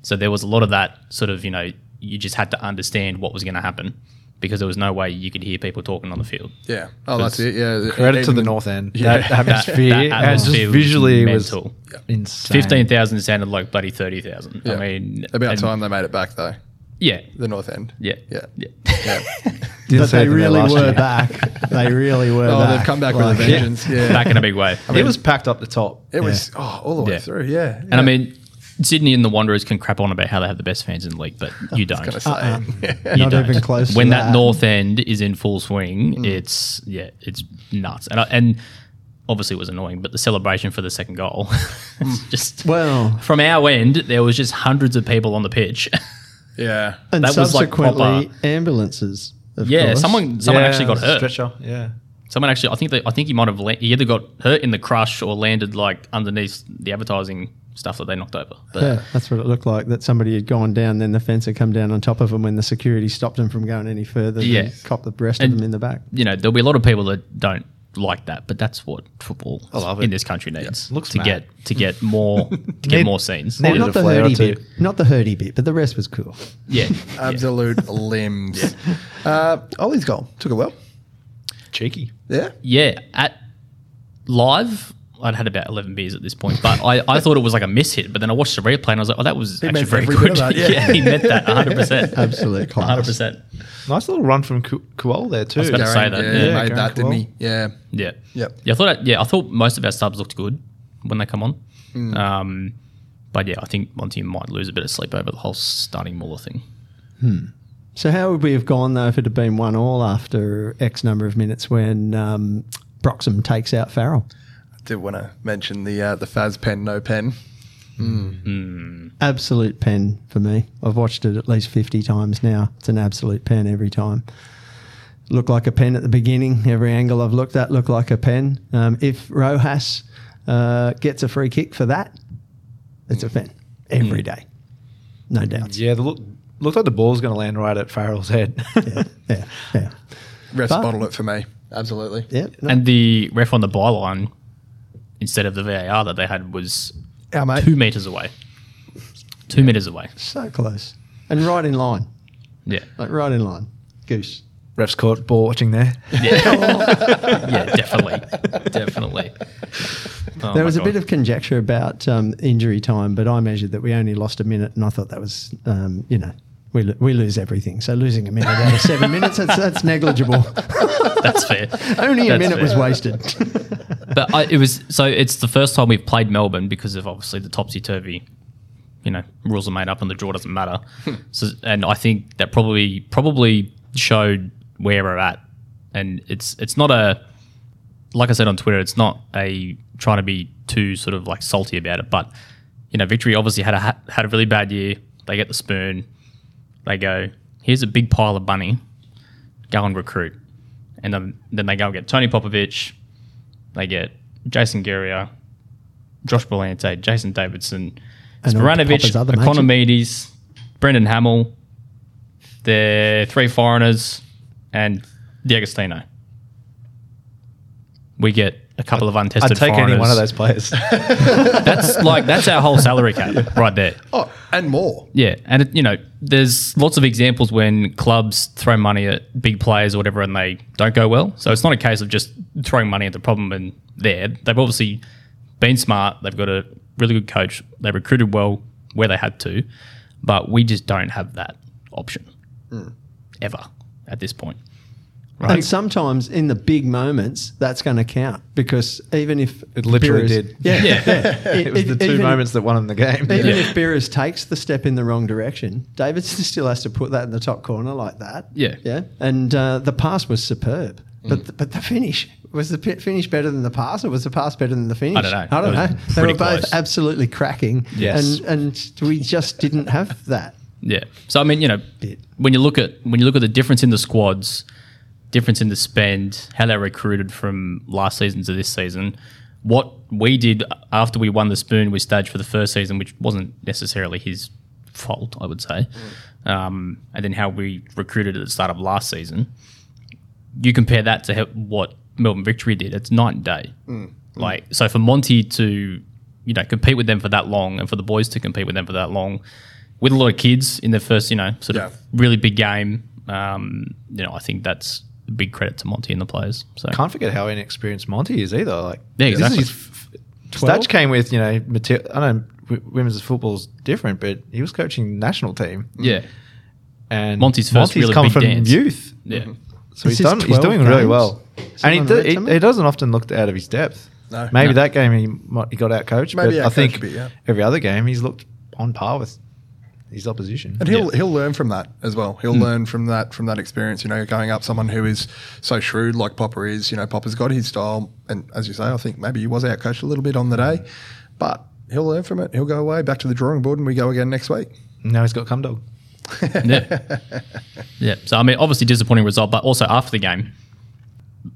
So there was a lot of that sort of you know you just had to understand what was going to happen because there was no way you could hear people talking on the field. yeah. Oh, that's it. Yeah. Credit to the the- North End. Yeah. That atmosphere, that and atmosphere just was visually was mental. insane. Fifteen thousand sounded like bloody thirty thousand. Yeah. I mean, About and- time they made it back, though. Yeah, The North End. yeah, Yeah. yeah. Yeah. Didn't but say they really were year. back. They really were. Oh, back. they've come back Like, with a vengeance. Yeah. Back in a big way. it was packed up the top. It was oh, all the way Yeah. through. Yeah. And I mean, Sydney and the Wanderers can crap on about how they have the best fans in the league, but you don't. Uh-uh. You Not don't. even close. when to that. north end is in full swing, mm. it's yeah, it's nuts. And I, and obviously it was annoying, but the celebration for the second goal, it's mm. just Well, from our end, there was just hundreds of people on the pitch. yeah. and that was like subsequently proper- ambulances. Of yeah, course. someone someone Yeah, actually got hurt. Stretcher, yeah. Someone actually, I think that I think he might have la- he either got hurt in the crush or landed like underneath the advertising stuff that they knocked over. But Yeah, that's what it looked like. That somebody had gone down, then the fence had come down on top of them when the security stopped them from going any further. Yeah. Yeah, cop the rest of them in the back. you know, there'll be a lot of people that don't like that, but that's what football love in this country needs Looks to mad. get to get more to get more scenes. Well, not the flare hurdy bit, not the hurdy bit, but the rest was cool. Yeah, Absolute limbs. Yeah. Uh, Ollie's goal took it well. Cheeky. Yeah. yeah. At live, I'd had about 11 beers at this point, but I, I thought it was like a miss hit. But then I watched the replay and I was like, oh, that was actually very good. that, yeah. he meant that 100%. Absolute class. 100%. Nice little run from Ku- Kuol there too. I was about to say that, yeah, yeah. Yeah, made Garen that, didn't he? Yeah. Yeah. Yep. Yeah, I thought yeah, I thought most of our subs looked good when they come on. Hmm. Um, but yeah, I think Monty might lose a bit of sleep over the whole starting Muller thing. So how would we have gone though if it had been one all after X number of minutes when um, Broxham takes out Farrell? I did want to mention the uh, the Faz pen, no pen. Absolute pen for me. I've watched it at least fifty times now. It's an absolute pen every time. Looked like a pen at the beginning. Every angle I've looked at looked like a pen. Um, if Rojas uh, gets a free kick for that, it's a pen every day, no doubts. Yeah, the look looked like the ball's going to land right at Farrell's head. yeah, yeah, yeah. Refs But- bottle it for me. Absolutely. yeah. no. And the ref on the byline instead of the VAR that they had was Our mate. two meters away. Two meters away. so close and right in line, Yeah. like right in line. Goose. Refs caught ball watching there. Yeah. yeah, definitely. Definitely. Oh there my was a God. bit of conjecture about um, injury time, but I measured that we only lost a minute, and I thought that was, um, you know, we, lo- we lose everything. So losing a minute out of seven minutes, that's, that's negligible. That's fair. only a That's minute fair. was wasted. But I, it was so it's the first time we've played Melbourne because of obviously the topsy turvy, you know, rules are made up and the draw doesn't matter. Hmm. so, and I think that probably probably showed where we're at, and it's it's not a like I said on Twitter, it's not a trying to be too sort of like salty about it, but you know, Victory obviously had a had a really bad year. They get the spoon, they go, here's a big pile of money, go and recruit, and then then they go and get Tony Popovic, they get Jason Geria, Josh Brillante, Jason Davidson, And all the Spiranovic, Popper's other mates. Ikonomidis, Brendan Hamill. They're three foreigners and D'Agostino. We get a couple of untested I'd take foreigners. any one of those players. That's like that's our whole salary cap right there. Oh, and more. Yeah, and it, you know, there's lots of examples when clubs throw money at big players or whatever, and they don't go well. So it's not a case of just throwing money at the problem and there. They've obviously been smart. They've got a really good coach. They recruited well where they had to, but we just don't have that option hmm. ever at this point. And sometimes in the big moments, that's going to count because even if It literally Beerus- did. yeah, yeah. yeah. it was the two even- moments that won him the game. Even if Beerus takes the step in the wrong direction, Davidson still has to put that in the top corner like that. Yeah. yeah. And uh, the pass was superb, but the, but the finish was the finish better than the pass, or was the pass better than the finish? I don't know. I don't know. They were both close. absolutely cracking. Yes. and and we just didn't have that. Yeah. So I mean, you know, Bit. when you look at when you look at the difference in the squads, difference in the spend, how they recruited from last season to this season, what we did after we won the spoon with Stadge for the first season, which wasn't necessarily his fault, I would say, um, and then how we recruited at the start of last season. You compare that to what Melbourne Victory did; it's night and day. Like so, for Monty to you know compete with them for that long, and for the boys to compete with them for that long, with a lot of kids in their first, you know, sort Yeah. of really big game. Um, you know, I think that's big credit to Monty and the players. So Can't forget how inexperienced Monty is either. Like, Yeah, this exactly. is his f- Stats came with you know material. I know w- women's football's different, but he was coaching national team. yeah, and Monty's first really come big from dance. youth. yeah, So Is he's done. He's 12 doing really games? well, and he, do, he, he doesn't often look out of his depth. No. Maybe No. that game he might, he got out coached, Maybe but I think bit, yeah. every other game he's looked on par with his opposition. And he'll Yeah. he'll learn from that as well. He'll hmm. learn from that from that experience. You know, going up someone who is so shrewd like Popper is. You know, Popper's got his style, and as you say, I think maybe he was out coached a little bit on the day, but he'll learn from it. He'll go away back to the drawing board, and we go again next week. now he's got cum dog. yeah, yeah. So I mean, obviously disappointing result, but also after the game,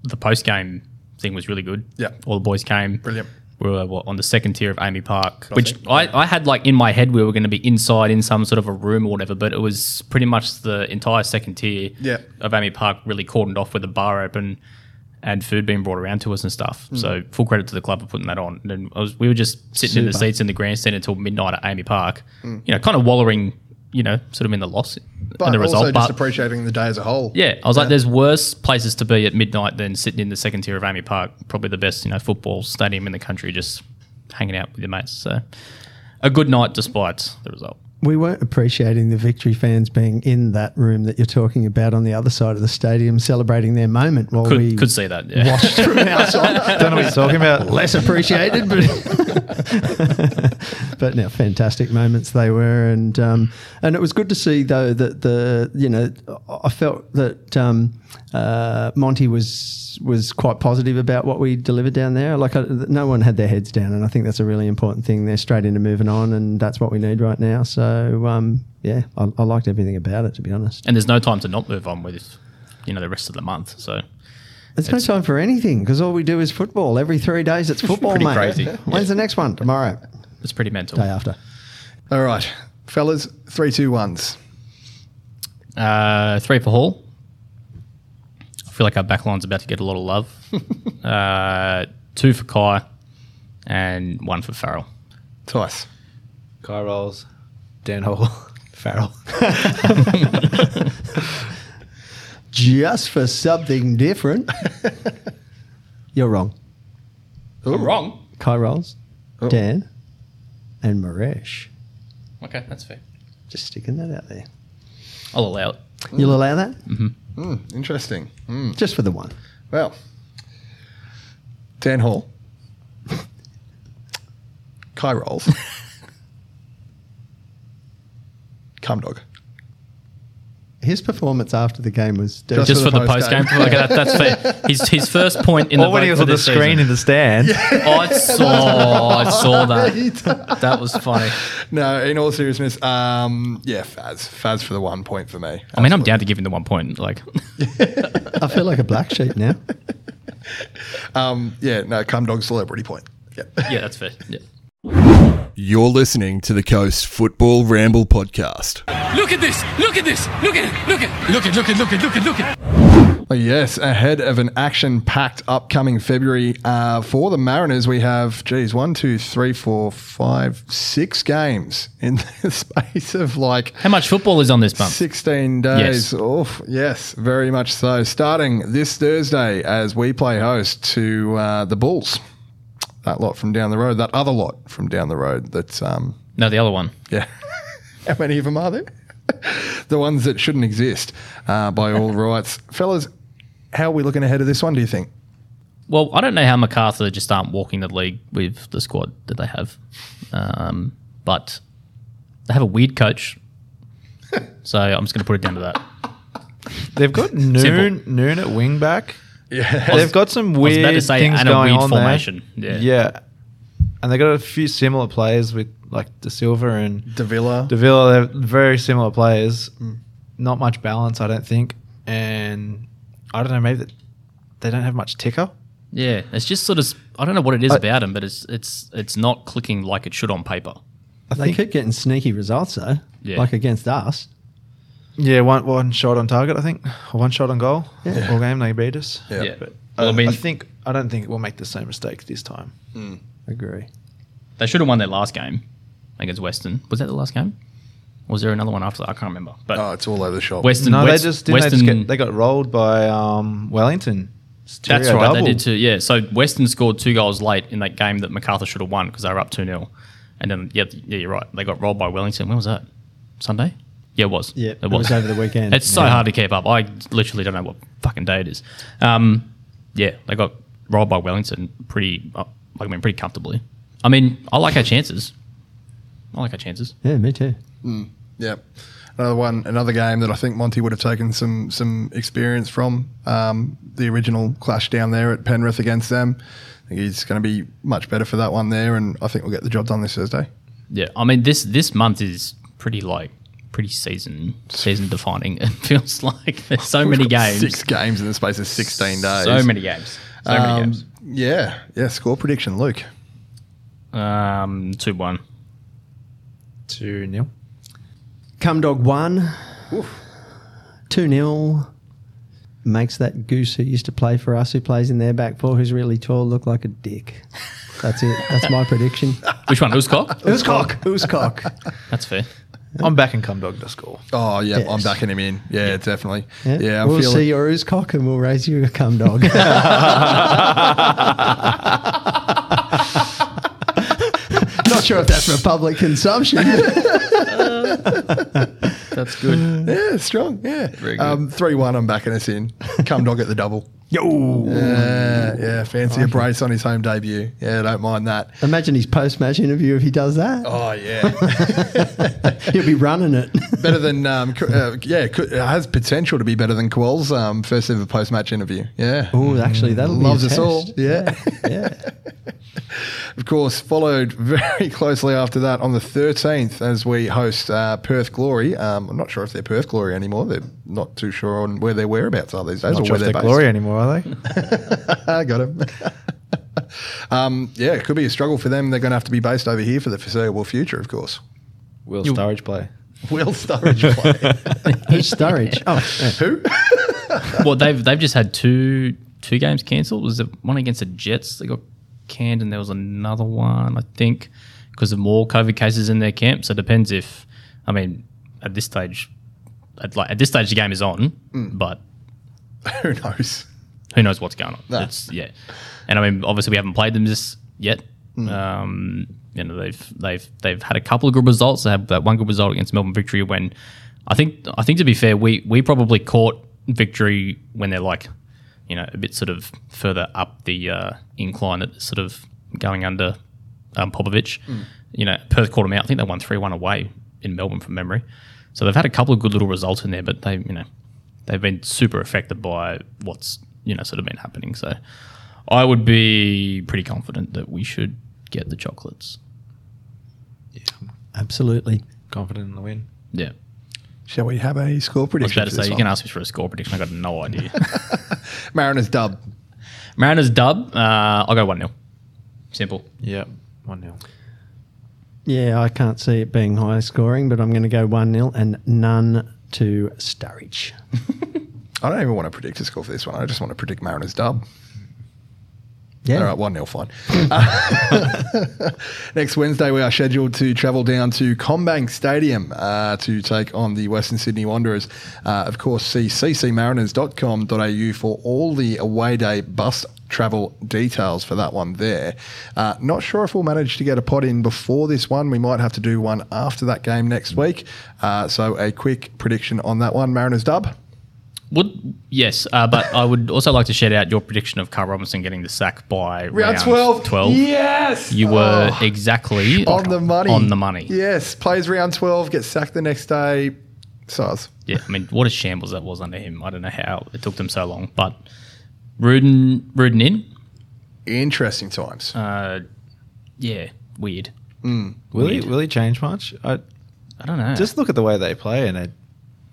the post game thing was really good. Yeah. all the boys came. Brilliant. We were what, on the second tier of AAMI Park, which I, I had like in my head we were going to be inside in some sort of a room or whatever, but it was pretty much the entire second tier Yeah. of AAMI Park really cordoned off with a bar open and food being brought around to us and stuff. Hmm. So full credit to the club for putting that on. And I was, we were just sitting in the seats in the grandstand until midnight at AAMI Park, Hmm. you know, kind of wallowing you know, sort of in the loss But and the result. also result. just appreciating the day as a whole. yeah, I was like, there's worse places to be at midnight than sitting in the second tier of AAMI Park, probably the best, you know, football stadium in the country, just hanging out with your mates. So a good night despite the result. We weren't appreciating the victory fans being in that room that you're talking about on the other side of the stadium, celebrating their moment while Could, we could see that. Yeah. watched from outside. Don't know what you're talking about. Less appreciated, but but now fantastic moments they were, and um, and it was good to see though that the you know I felt that um, uh, Monty was was quite positive about what we delivered down there. Like I, no one had their heads down, and I think that's a really important thing. They're straight into moving on, and that's what we need right now. So um, yeah, I, I liked everything about it to be honest. And there's no time to not move on with, you know, the rest of the month. So There's no time for anything because all we do is football. Every three days, it's football, Pretty mate. crazy. When's the next one? Tomorrow. It's pretty mental. Day after. All right, fellas, three, two, ones. Uh, three for Hall. I feel like our backline's about to get a lot of love. uh, two for Kye, and one for Farrell. Twice. Kye Rowles, Dan Hall, Farrell. Just for something different. You're wrong. I'm wrong. Kye Rowles, Dan, and Moresche. Okay, that's fair. Just sticking that out there. I'll allow it. You'll allow that? Interesting. Mm. Just for the one. Well, Dan Hall, Kye Rowles, Cum Dog. His performance after the game was Just Just for for the the post game. post-game. Okay, that, that's fair. His, his first point in the when he was on the screen season. in the stand. I saw, I saw that. That was funny. No, in all seriousness, um, yeah, Faz. Faz for the one point for me. I mean, I'm down to give him the one point. Like, I feel like a black sheep now. Um, yeah, no, Cum Dog celebrity point. Yeah. yeah, that's fair. Yeah. You're listening to the Coast Football Ramble podcast. Look at this! Look at this! Look at it! Look at it! look at look at look at look at look at Yes, ahead of an action-packed upcoming February uh, for the Mariners, we have, geez, one, two, three, four, five, six games in the space of like How much football is on this month? 16 days. Yes. Oof, yes, very much so. Starting this Thursday as we play host to uh, the Bulls. That lot from down the road, that other lot from down the road. That's, um, No, the other one. yeah. How many of them are there? the ones that shouldn't exist uh, by all rights. Fellas, how are we looking ahead of this one, do you think? Well, I don't know how MacArthur just aren't walking the league with the squad that they have, um, but they have a weird coach. so I'm just going to put it down to that. They've got noon noon at wing back. Yeah. They've got some was about weird to say, things and a going weird on formation. there. Yeah. yeah, and they got a few similar players with like De Silva and Davila. Davila. They're very similar players. Mm. Not much balance, I don't think. And I don't know, maybe they don't have much ticker. Yeah, it's just sort of I don't know what it is I- about them, but it's it's it's not clicking like it should on paper. I They think keep getting sneaky results though, Yeah. like against us. Yeah, one one shot on target. I think or one shot on goal. Yeah. All game they beat us. Yeah. Yeah. But Well, I I, mean- I think I don't think we'll make the same mistake this time. Agree. They should have won their last game against Western. Was that the last game? Or was there another one after that? I can't remember. But Oh, it's all over the shop. Western, no, West- they just didn't. Western, they, just get, they got rolled by um, Wellington. That's Stereo right, they did too. Yeah, so Western scored two goals late in that game that MacArthur should have won because they were up 2 0. And then, yeah, yeah, you're right. They got rolled by Wellington. When was that? Sunday? Yeah, it was. Yeah, it was over the weekend. It's so Yeah. hard to keep up. I literally don't know what fucking day it is. Um, yeah, they got rolled by Wellington pretty, uh, I mean, pretty comfortably. I mean, I like our chances. I like our chances. Yeah, me too. Yeah. Another one, another game that I think Monty would have taken some some experience from. Um, the original clash down there at Penrith against them. I think he's going to be much better for that one there, and I think we'll get the job done this Thursday. Yeah, I mean this this month is pretty like pretty season season defining. It feels like there's so many games, Six games in the space of 16 days. so many games, so many Um, games. Yeah. Yeah. Score prediction, Luke. Um, two one. two nil. Come Dog one, two 0 Makes that goose who used to play for us, who plays in their back four, who's really tall, look like a dick. That's it. That's my prediction. Which one? Who's cock? Who's cock? Who's cock? That's fair. I'm backing Cumdog to score. Oh, yeah, I'm backing him in. Yeah, definitely. Yeah, Yeah, I'm we'll feeling. see your ooze cock and we'll raise you a cum dog. Not sure if that's for public consumption. That's good. Yeah, strong. Yeah. Very good. Um, 3 1, I'm backing us in. Come dog at the double. Yo. Yeah, yeah, fancy a brace on his home debut. Yeah, don't mind that. Imagine his post-match interview if he does that. Oh, yeah. He'll be running it. better than, um, uh, yeah, could, it has potential to be better than Kuol's um, first ever post match interview. Yeah. Oh, actually, that'll Loves be a us all. test. Yeah. Yeah. Of course, followed very closely after that on the 13th as we host uh, Perth Glory. Um, I'm not sure if they're Perth Glory anymore. They're not too sure on where their whereabouts are these days Not or sure where if they're they're based. glory anymore, are they? I got him. um, yeah, it could be a struggle for them. They're going to have to be based over here for the foreseeable future, of course. Will Sturridge play? Will Sturridge play? Who's Sturridge? Oh, yeah. Who? well, they've they've just had two two games cancelled. Was it one against the Jets? They got canned, and there was another one I think because of more COVID cases in their camp. So it depends if I mean at this stage, at like at this stage the game is on, but Who knows? who knows what's going on? No. It's yeah, and I mean obviously we haven't played them just yet. Um, you know they've they've they've had a couple of good results. They have that one good result against Melbourne Victory when I think I think to be fair we we probably caught Victory when they're like you know a bit sort of further up the uh, incline that sort of going under um, Popovic. You know Perth caught them out. I think they won three one away in Melbourne from memory. So they've had a couple of good little results in there, but they you know they've been super affected by what's you know sort of been happening. So I would be pretty confident that we should get the chocolates. Yeah, absolutely. Confident in the win. Yeah. Shall we have a score I was prediction? about to say you one? can ask me for a score prediction. I got no idea. Mariners dub. Mariners dub. Uh, I'll go one 0 Simple. Yeah, 1 0. Yeah, I can't see it being high scoring, but I'm going to go 1 0 and none to Sturridge. I don't even want to predict a score for this one. I just want to predict Mariners dub. Yeah. All right, 1 0, fine. Uh, Next Wednesday, we are scheduled to travel down to CommBank Stadium uh, to take on the Western Sydney Wanderers. Uh, of course, see ccmariners.com.au for all the away day bus travel details for that one there. Uh, not sure if we'll manage to get a pod in before this one. We might have to do one after that game next week. Uh, so, a quick prediction on that one Mariners dub. Would yes, uh, but I would also like to shout out your prediction of Carl Robinson getting the sack by round, 12. 12. Yes. You were Oh. exactly on the money. On the money. Yes, plays round 12, gets sacked the next day. Size. Yeah, I mean, what a shambles that was under him. I don't know how it took them so long, but Rudan, Rudan in, Interesting times. uh, yeah, weird. Hmm. Will he, will he change much? I, I don't know. just look at the way they play, and they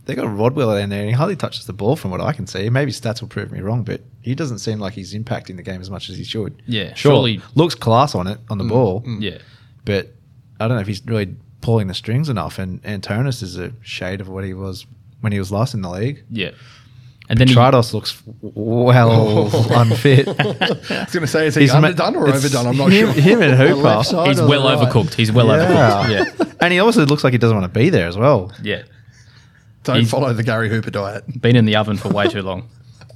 they got Rodwell in there, and he hardly touches the ball from what I can see. Maybe stats will prove me wrong, but he doesn't seem like he's impacting the game as much as he should. Yeah, sure. surely- looks class on it on the hmm. ball, hmm. yeah, but I don't know if he's really pulling the strings enough. And Antonis is a shade of what he was when he was last in the league. yeah. And then he, Trados looks well unfit. I was going to say, is he He's ma- underdone or overdone? I'm not him, sure. Him and Hooper. he's well right? overcooked. He's well overcooked. Yeah, and he also looks like he doesn't want to be there as well. yeah. Don't he's- follow the Gary Hooper diet. Been in the oven for way too long.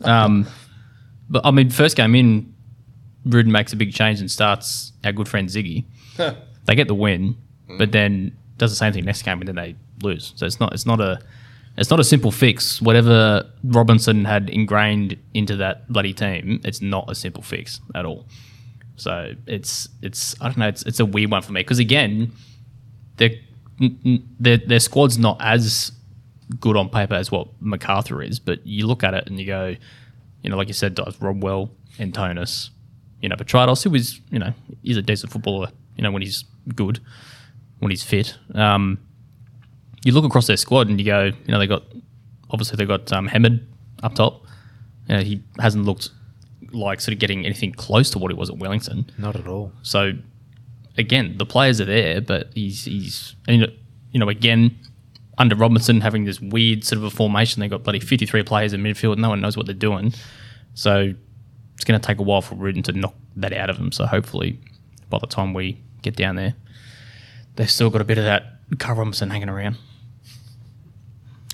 Um, but I mean, first game in, Rudan makes a big change and starts our good friend Ziggy. they get the win, but then does the same thing next game and then they lose. So it's not it's not a it's not a simple fix. Whatever Robinson had ingrained into that bloody team, it's not a simple fix at all. So it's it's I don't know. It's it's a weird one for me because again, their their their squad's not as good on paper as what MacArthur is, but you look at it and you go, you know, like you said, does Rodwell and Tonus, you know, Petratos, who is, you know, is a decent footballer, you know, when he's good, when he's fit. Um, you look across their squad and you go, you know, they got obviously they got um, up top. You know, he hasn't looked like sort of getting anything close to what he was at Wellington. Not at all. So again, the players are there, but he's he's and, you know, you know again under Robinson having this weird sort of a formation. They got bloody fifty three players in midfield. No one knows what they're doing. So it's going to take a while for Rudan to knock that out of them. So hopefully by the time we get down there, they've still got a bit of that Carl Robinson hanging around.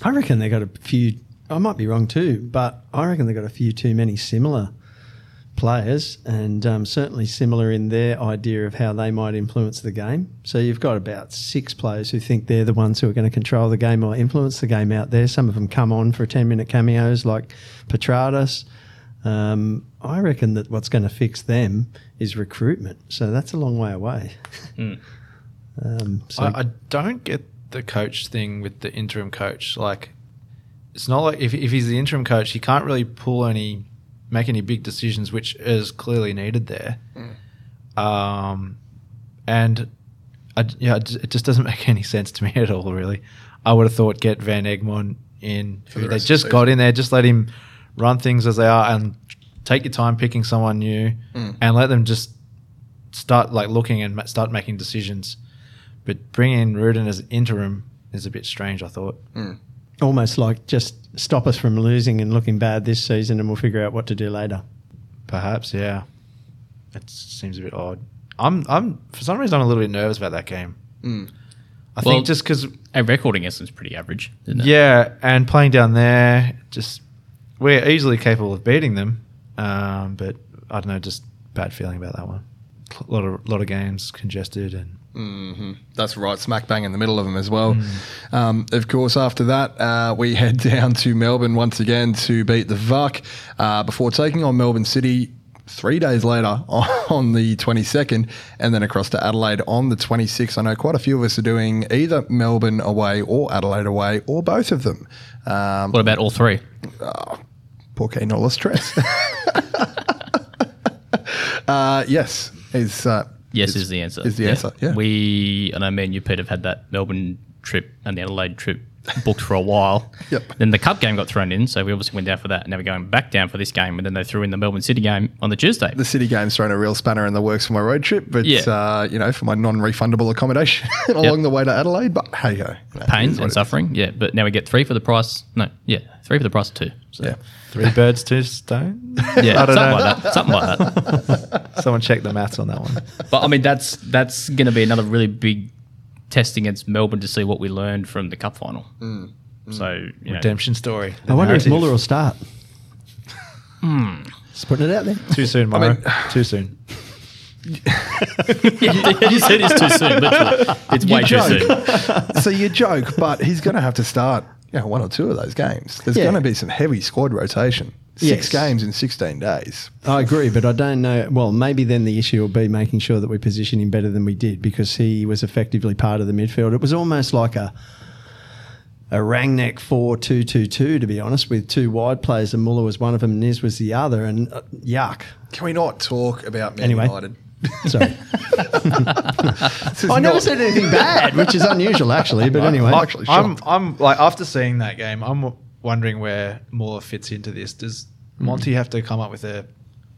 I reckon they got a few. I might be wrong too, but I reckon they got a few too many similar players, and um, certainly similar in their idea of how they might influence the game. So you've got about six players who think they're the ones who are going to control the game or influence the game out there. Some of them come on for ten minute cameos, like Petratos. Um, I reckon that what's going to fix them is recruitment. So that's a long way away. um, so I, I don't get the coach thing with the interim coach. Like, it's not like if, if he's the interim coach, he can't really pull any, make any big decisions, which is clearly needed there. Um, and I, yeah, it just- doesn't make any sense to me at all. Really, I would have thought get Van Egmond in. the they just the got in there, just let him run things as they are, and take your time picking someone new, and let them just start like looking and start making decisions. But bringing Rudan as interim is a bit strange. I thought. almost like just stop us from losing and looking bad this season, and we'll figure out what to do later. Perhaps, yeah. It seems a bit odd. I'm, I'm for some reason I'm a little bit nervous about that game. I Well- think just because, Our record against them is pretty average, isn't it? yeah, and playing down there, just we're easily capable of beating them. Um, but I don't know, just bad feeling about that one. A lot of lot of games congested and That's right, smack bang in the middle of them as well. Um, of course, after that, uh, we head down to Melbourne once again to beat the VUC uh, before taking on Melbourne City three days later on the 22nd and then across to Adelaide on the 26th. I know quite a few of us are doing either Melbourne away or Adelaide away or both of them. Um, What about all three? Porque no lo stress. uh, yes, is uh, Yes, is, the answer. Is the answer, yeah. We, and I mean, you, Pete, have had that Melbourne trip and the Adelaide trip booked for a while. Yep. Then the Cup game got thrown in, so we obviously went down for that. Now we're going back down for this game, and then they threw in the Melbourne City game on the Tuesday. the city game's thrown a real spanner in the works for my road trip, but Yeah. uh, you know, for my non-refundable accommodation along the way to Adelaide. But hey ho, Pain and suffering, yeah. But now we get three for the price. No, yeah, three for the price of two. So, Yeah, three birds, two stone. yeah, I don't something know. like that. Something like that. Someone check the maths on that one. But I mean, that's that's going to be another really big test against Melbourne to see what we learned from the Cup final. Mm. So you know, Redemption story. I wonder if Muller will start. Just putting it out there. Too soon, I mean- Too soon. you said it's too soon. Literally, it's way too joke. soon. so you joke, but he's going to have to start, you know, one or two of those games. There's Yeah. going to be some heavy squad rotation. Six Yes. games in 16 days. I agree, but I don't know. Well, maybe then the issue will be making sure that we position him better than we did because he was effectively part of the midfield. It was almost like a a Rangnick 4 2 2 2, to be honest, with two wide players, and Muller was one of them, and Niz was the other, and uh, yuck. Can we not talk about Man Anyway. United? Sorry. Oh, I never not- said anything bad, which is unusual, actually, but anyway. I'm actually I'm, shocked. I'm like after seeing that game, I'm w- wondering where Muller fits into this. Does hmm. Monty have to come up with a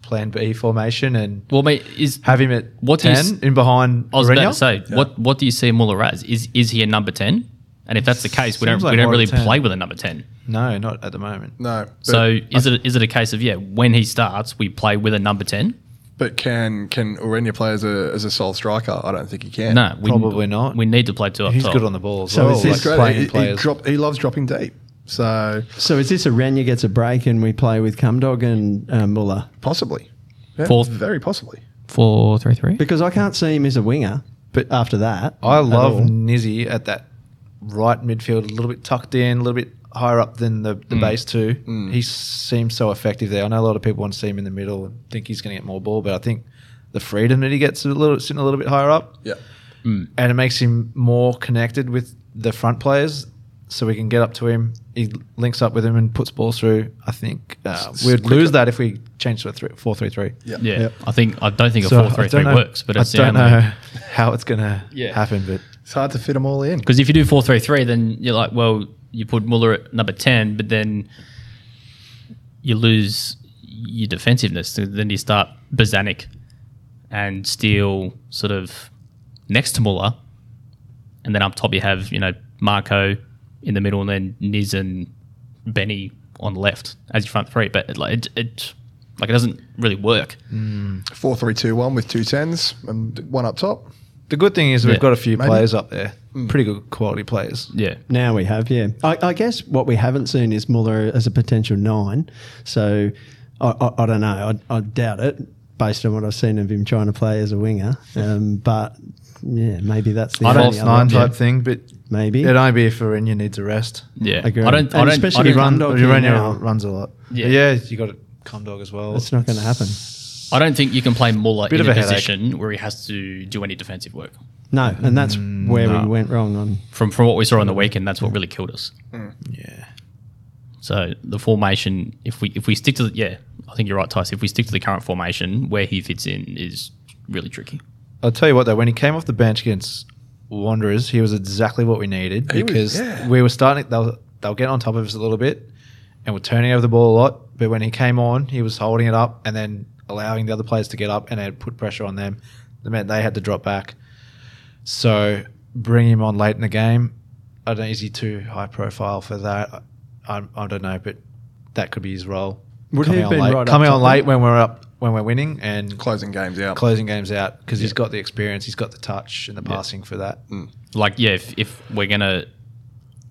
plan B formation and Well, mate, is have him at What do you ten s- in behind? I was Mourinho? about to say, what what do you see Muller as? Is is he a number ten? And if that's the case, we don't Seems like we don't more really 10. play with a number ten. No, not at the moment. No. But, So is it is it a case of yeah, when he starts, we play with a number ten? But can can Urena play as a, as a sole striker? I don't think he can. No, we, Probably not. We need to play two up top. He's top. good on the ball as So well. is He's this great. playing He, he, drop, he loves dropping deep. So So is this a Rania gets a break and we play with Cumdog and uh, Muller? possibly. Yeah, Fourth. Very possibly. Four three three. Because I can't see him as a winger. But after that, I love all. Nizzy at that right midfield, a little bit tucked in, a little bit higher up than the, the mm. base two. Mm. He seems so effective there. I know a lot of people want to see him in the middle and think he's going to get more ball, but I think the freedom that he gets a little sitting a little bit higher up, Yeah. Mm. and it makes him more connected with the front players. So we can get up to him. He links up with him and puts balls through. I think uh, we'd quicker. lose that if we changed to a three, four three three. Yeah. Yeah, Yep. I think I don't think a So four three I three don't know- works, but I it's don't know how it's going to Yeah. happen. But It's hard to fit them all in. Because if you do four three three, then you're like, well, you put Muller at number ten, but then you lose your defensiveness. So then you start Bozanic and Steele sort of next to Muller, and then up top you have you know Marco in the middle, and then Niz and Benny on the left as your front three. But it, like it, it like it doesn't really work. Mm. Four three two one with two tens and one up top. The good thing is we've Yeah. got a few Maybe. players up there pretty good quality players. Yeah. Now we have, yeah. I, I guess what we haven't seen is Muller as a potential nine. So I, I, I don't know. I, I doubt it based on what I've seen of him trying to play as a winger. Um, but yeah, maybe that's the A only false nine option. type thing, but Maybe. it'd only be if Arena needs a rest. Yeah. Agreed. I don't. I don't. especially I He don't, run, Cumdog here Urania now. runs a lot. Yeah. Yeah, you got Cum dog as well. It's not going to happen. I don't think you can play Muller Bit in of a, a position where he has to do any defensive work. No, and that's Mm, where no. we went wrong on. From from what we saw on the weekend, that's what really killed us. yeah. So the formation, if we if we stick to the yeah, I think you're right, Tice. If we stick to the current formation, where he fits in is really tricky. I'll tell you what though, when he came off the bench against Wanderers, he was exactly what we needed He was- because yeah. we were starting. They were, they were getting on top of us a little bit, and we're turning over the ball a lot. But when he came on, he was holding it up and then allowing the other players to get up and then put pressure on them. That meant they had to drop back. So bring him on late in the game. I don't. Is he too high profile for that? I, I don't know, but that could be his role. Would he coming have on been late, right coming top on late when we're up when we're winning and Closing games out. closing games out because he's got the experience, he's got the touch and the passing for that. Mm. Like yeah, if, if we're gonna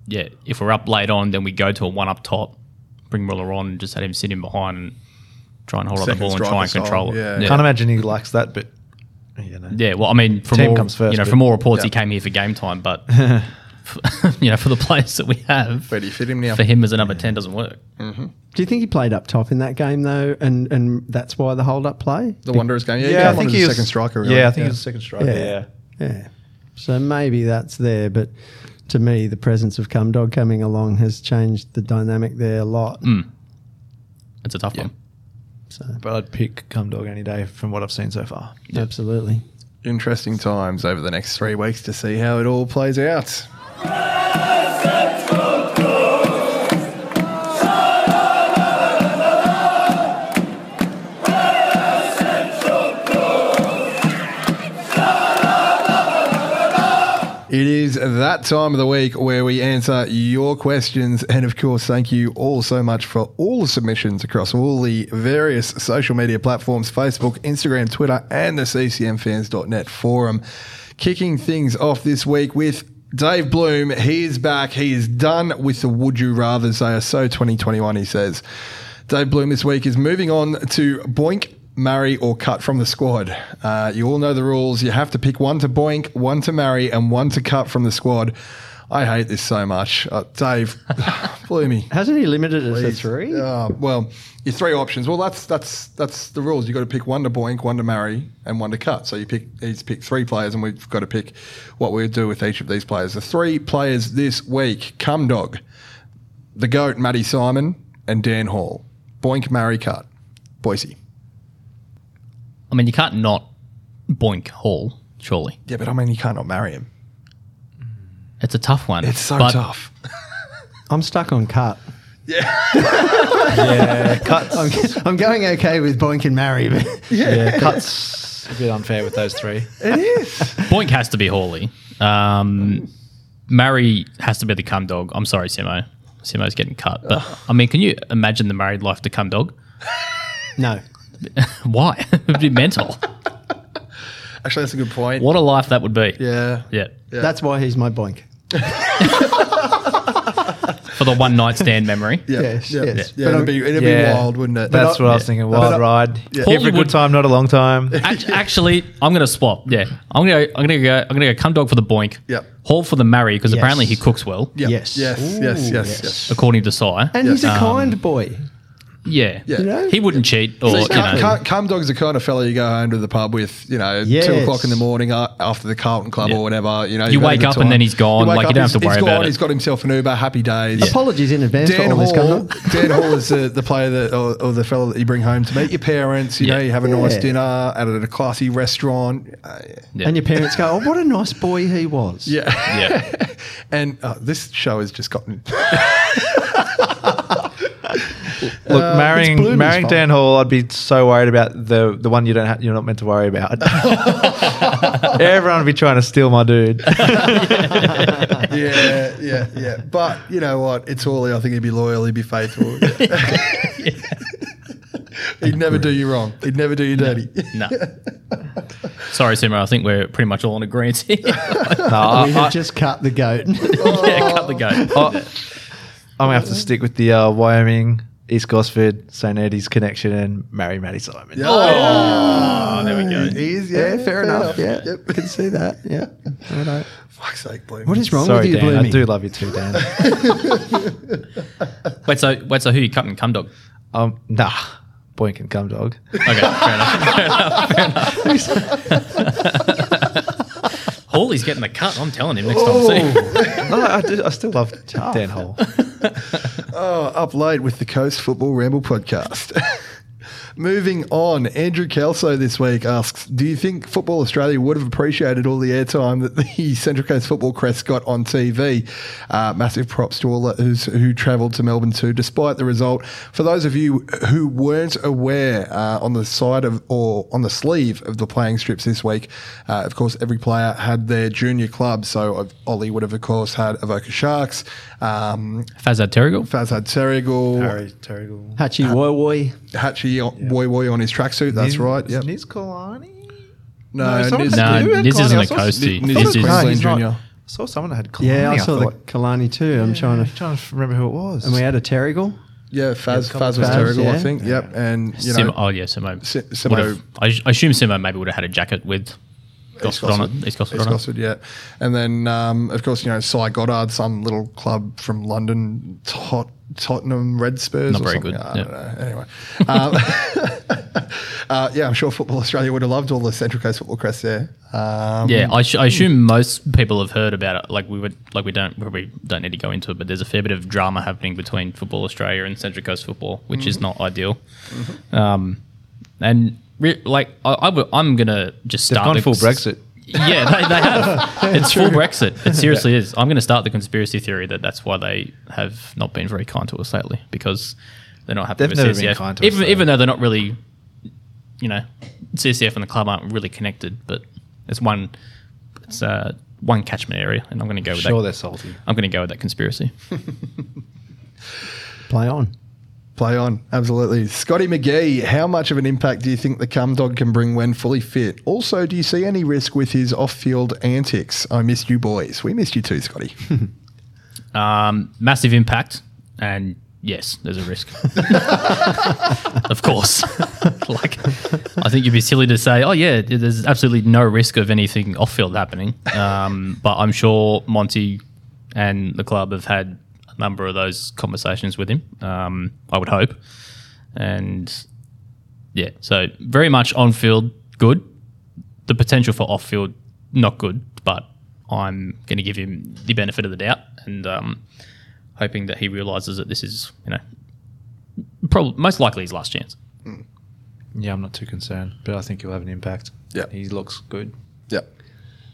yeah, if we're up late on, then we go to a one up top, bring Muller on, and just let him sit in behind and try and hold up the ball and try and striker control style, it. yeah. Can't imagine he likes that, but you know. Yeah, well, I mean, from Team all, comes first, you know, from all reports, he came here for game time, but you know, for the players that we have, Where do you fit him now? for him as a number ten doesn't work. Mm-hmm. Do you think he played up top in that game though, and and that's why the hold up play? The Wanderers game. Yeah, Yeah, yeah I think he he was second striker. Really. Yeah, I think he was second striker. Yeah. Yeah. Yeah. So maybe that's there, but to me, the presence of Cumdog coming along has changed the dynamic there a lot. Mm. It's a tough one. So But I'd pick Cum Dog any day from what I've seen so far. absolutely. Interesting times over the next three weeks to see how it all plays out. It is that time of the week where we answer your questions. And of course, thank you all so much for all the submissions across all the various social media platforms Facebook, Instagram, Twitter, and the ccmfans.net forum. Kicking things off this week with Dave Bloom. He is back. He is done with the Would You Rathers. They are so 2021, he says. Dave Bloom this week is moving on to Boink, marry, or cut from the squad. Uh, you all know the rules. You have to pick one to Boink, one to marry, and one to cut from the squad. I hate this so much. Uh, Dave, Bloomy. Hasn't he limited it to three? Uh, well, your three options. Well, that's that's that's the rules. You've got to pick one to boink, one to marry, and one to cut. So you pick he's picked three players, and we've got to pick what we do with each of these players. The three players this week: Cum Dog, the Goat, Matty Simon, and Dan Hall. Boink, marry, cut. Boise. I mean, you can't not boink Hall, surely. Yeah, but I mean, you can't not marry him. It's a tough one. It's so but tough. I'm stuck on cut. Yeah, yeah, cuts. I'm, I'm going okay with Boink and Marry, but yeah, cuts. A bit unfair with those three. It is. Boink has to be Hawley. Um, Marry has to be the cum dog. I'm sorry, Simo. Simo's getting cut. But I mean, can you imagine the married life to cum dog? no. Why? It'd be mental. Actually, that's a good point. What a life that would be. Yeah. Yeah. Yeah. That's why he's my Boink. For the one night stand memory. Yeah. Yes, yeah. yes. Yeah, But it'd be, it'd Yeah. be wild, wouldn't it? That's what I was thinking. Wild But- ride. Yeah. Here for a good time, not a long time. Act- Actually, I'm going to swap. Yeah, I'm going to I'm going to go I'm going to go cum dog for the boink. Yep. Hall for the marry because Yes. apparently he cooks well, Yeah. Yes. Yes. Ooh, yes. Yes. yes. Yes. according to Sire. And he's a Um, kind boy. Yeah. Yeah. You know? He wouldn't cheat or See, you cum, know. cum, cum dog's the kind of fella you go home to the pub with, you know, two o'clock in the morning after the Carlton Club Yeah. or whatever. You know, You you've had a wake good up and then he's gone, wake like, you up, don't have to worry he's about gone, it. He's got himself an Uber. Happy days. Apologies in advance Dan for all Hall, coming. Dan Hall is the, the player that, or, or the fella that you bring home to meet your parents. You Yeah. know, you have a nice dinner at a, at a classy restaurant. Uh, yeah. Yeah. And your parents go, oh, what a nice boy he was. Yeah. Yeah. and uh, this show has just gotten. Look, Uh, marrying marrying fault. Dan Hall, I'd be so worried about the the one you don't ha- you're not meant to worry about. Everyone would be trying to steal my dude. yeah, yeah, yeah. But you know what? It's Hawley. I think he'd be loyal. He'd be faithful. he'd never do you wrong. He'd never do you dirty. no. Sorry, Simo. I think we're pretty much all in agreement here. No, I, we I, have just cut the goat. yeah, cut the goat. I, I'm gonna have to stick with the uh, Wyoming, East Gosford, St Eddie's connection, and marry Matty Simon. Oh, there we go. He's, yeah, fair, enough. Yeah, Yep. can see that. Yeah. Righto. Fuck's sake, Bloom. What is wrong Sorry, with you, Dan. I do love you too, Dan. Wait, so wait, so who you cutting? Cum dog. um, nah, boy can come, dog. Okay, fair enough. Fair enough. Fair enough. Hawley's getting the cut. I'm telling him next time. See. Oh. no, I, do, I still love Dan Hall. Oh, up late with the Coast Football Ramble podcast. Moving on, Andrew Kelso this week asks Do you think Football Australia would have appreciated all the airtime that the Central Coast Football Crest got on TV? Uh, massive props to all those who travelled to Melbourne too, despite the result. For those of you who weren't aware, uh, on the side of or on the sleeve of the playing strips this week, uh, of course, every player had their junior club. So Ollie would have, of course, had Avoca Sharks, um, Fazad Terrigal. Faz had Terrigal, Harry Terrigal. Hachi Woi Hatchie on Boy Boy on his tracksuit. That's right. Yep. Niz Kalani? No, someone Niz- had- No, who had this isn't a saw- coastie. Niz This is Queensland Junior. I saw someone that had Kalani. Yeah, I saw thought. the Kalani too. I'm trying to. trying to remember who it was. And we had a Terrigal. Yeah, Faz, couple Faz was Faz, Terrigal, I yeah. think. Yep. And, you Simo, know, oh yeah, Simo. Si- Simo- would've- I, I assume Simo maybe would have had a jacket with Gosford on it. East Gosford East. Gosford, yeah. And then, um, of course, you know, Cy Goddard, some little club from London, Tot- Tottenham Red Spurs. Not or very something. good, I yeah. don't know. Anyway. Um, uh, yeah, I'm sure Football Australia would have loved all the Central Coast Football Crest there. Um, Yeah, I, sh- I assume most people have heard about it. Like we would, like we don't probably don't need to go into it, but there's a fair bit of drama happening between Football Australia and Central Coast Football, which is not ideal. Um, and re- like I, I w- I'm gonna just They've start gone full Brexit. Yeah, they, they have. it's full Brexit. It seriously is. I'm going to start the conspiracy theory that that's why they have not been very kind to us lately because they're not happy They've with never CCF. been kind to us, even though. even though they're not really, you know, CCF and the club aren't really connected, but it's one, it's uh, one catchment area, and I'm going to go with Sure, that. they're salty. I'm going to go with that conspiracy. Play on. Play on, absolutely. Scotty McGee, how much of an impact do you think the cum dog can bring when fully fit? Also, do you see any risk with his off-field antics? I missed you, boys. We missed you too, Scotty. Um, massive impact, and yes, there's a risk. of course. like, I think you'd be silly to say, oh, yeah, there's absolutely no risk of anything off field happening. Um, but I'm sure Monty and the club have had number of those conversations with him, um, I would hope. And yeah, so very much on field, good. The potential for off field, not good, but I'm going to give him the benefit of the doubt and um, hoping that he realizes that this is, you know, probably most likely his last chance. Yeah, I'm not too concerned, but I think he'll have an impact. Yeah. he looks good. Yeah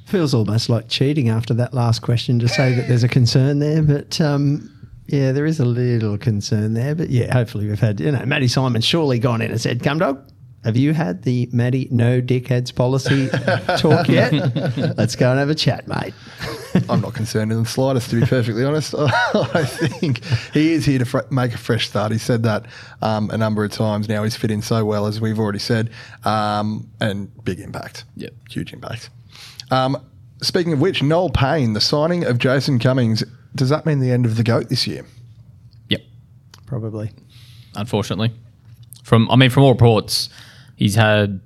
Feels almost like cheating after that last question to say that there's a concern there, but um, yeah, there is a little concern there. But yeah, hopefully we've had you know Matty Simon surely gone in and said, "Come dog." Have you had the Matty no dickheads policy talk yet? Let's go and have a chat, mate. I'm not concerned in the slightest, to be perfectly honest. I think he is here to fr- make a fresh start. He said that um, a number of times now. He's fit in so well, as we've already said, um, and big impact. Yep. Huge impact. Um, speaking of which, Noel Payne, the signing of Jason Cummings, does that mean the end of the GOAT this year? Yep. Probably. unfortunately. From I mean, from all reports, he's had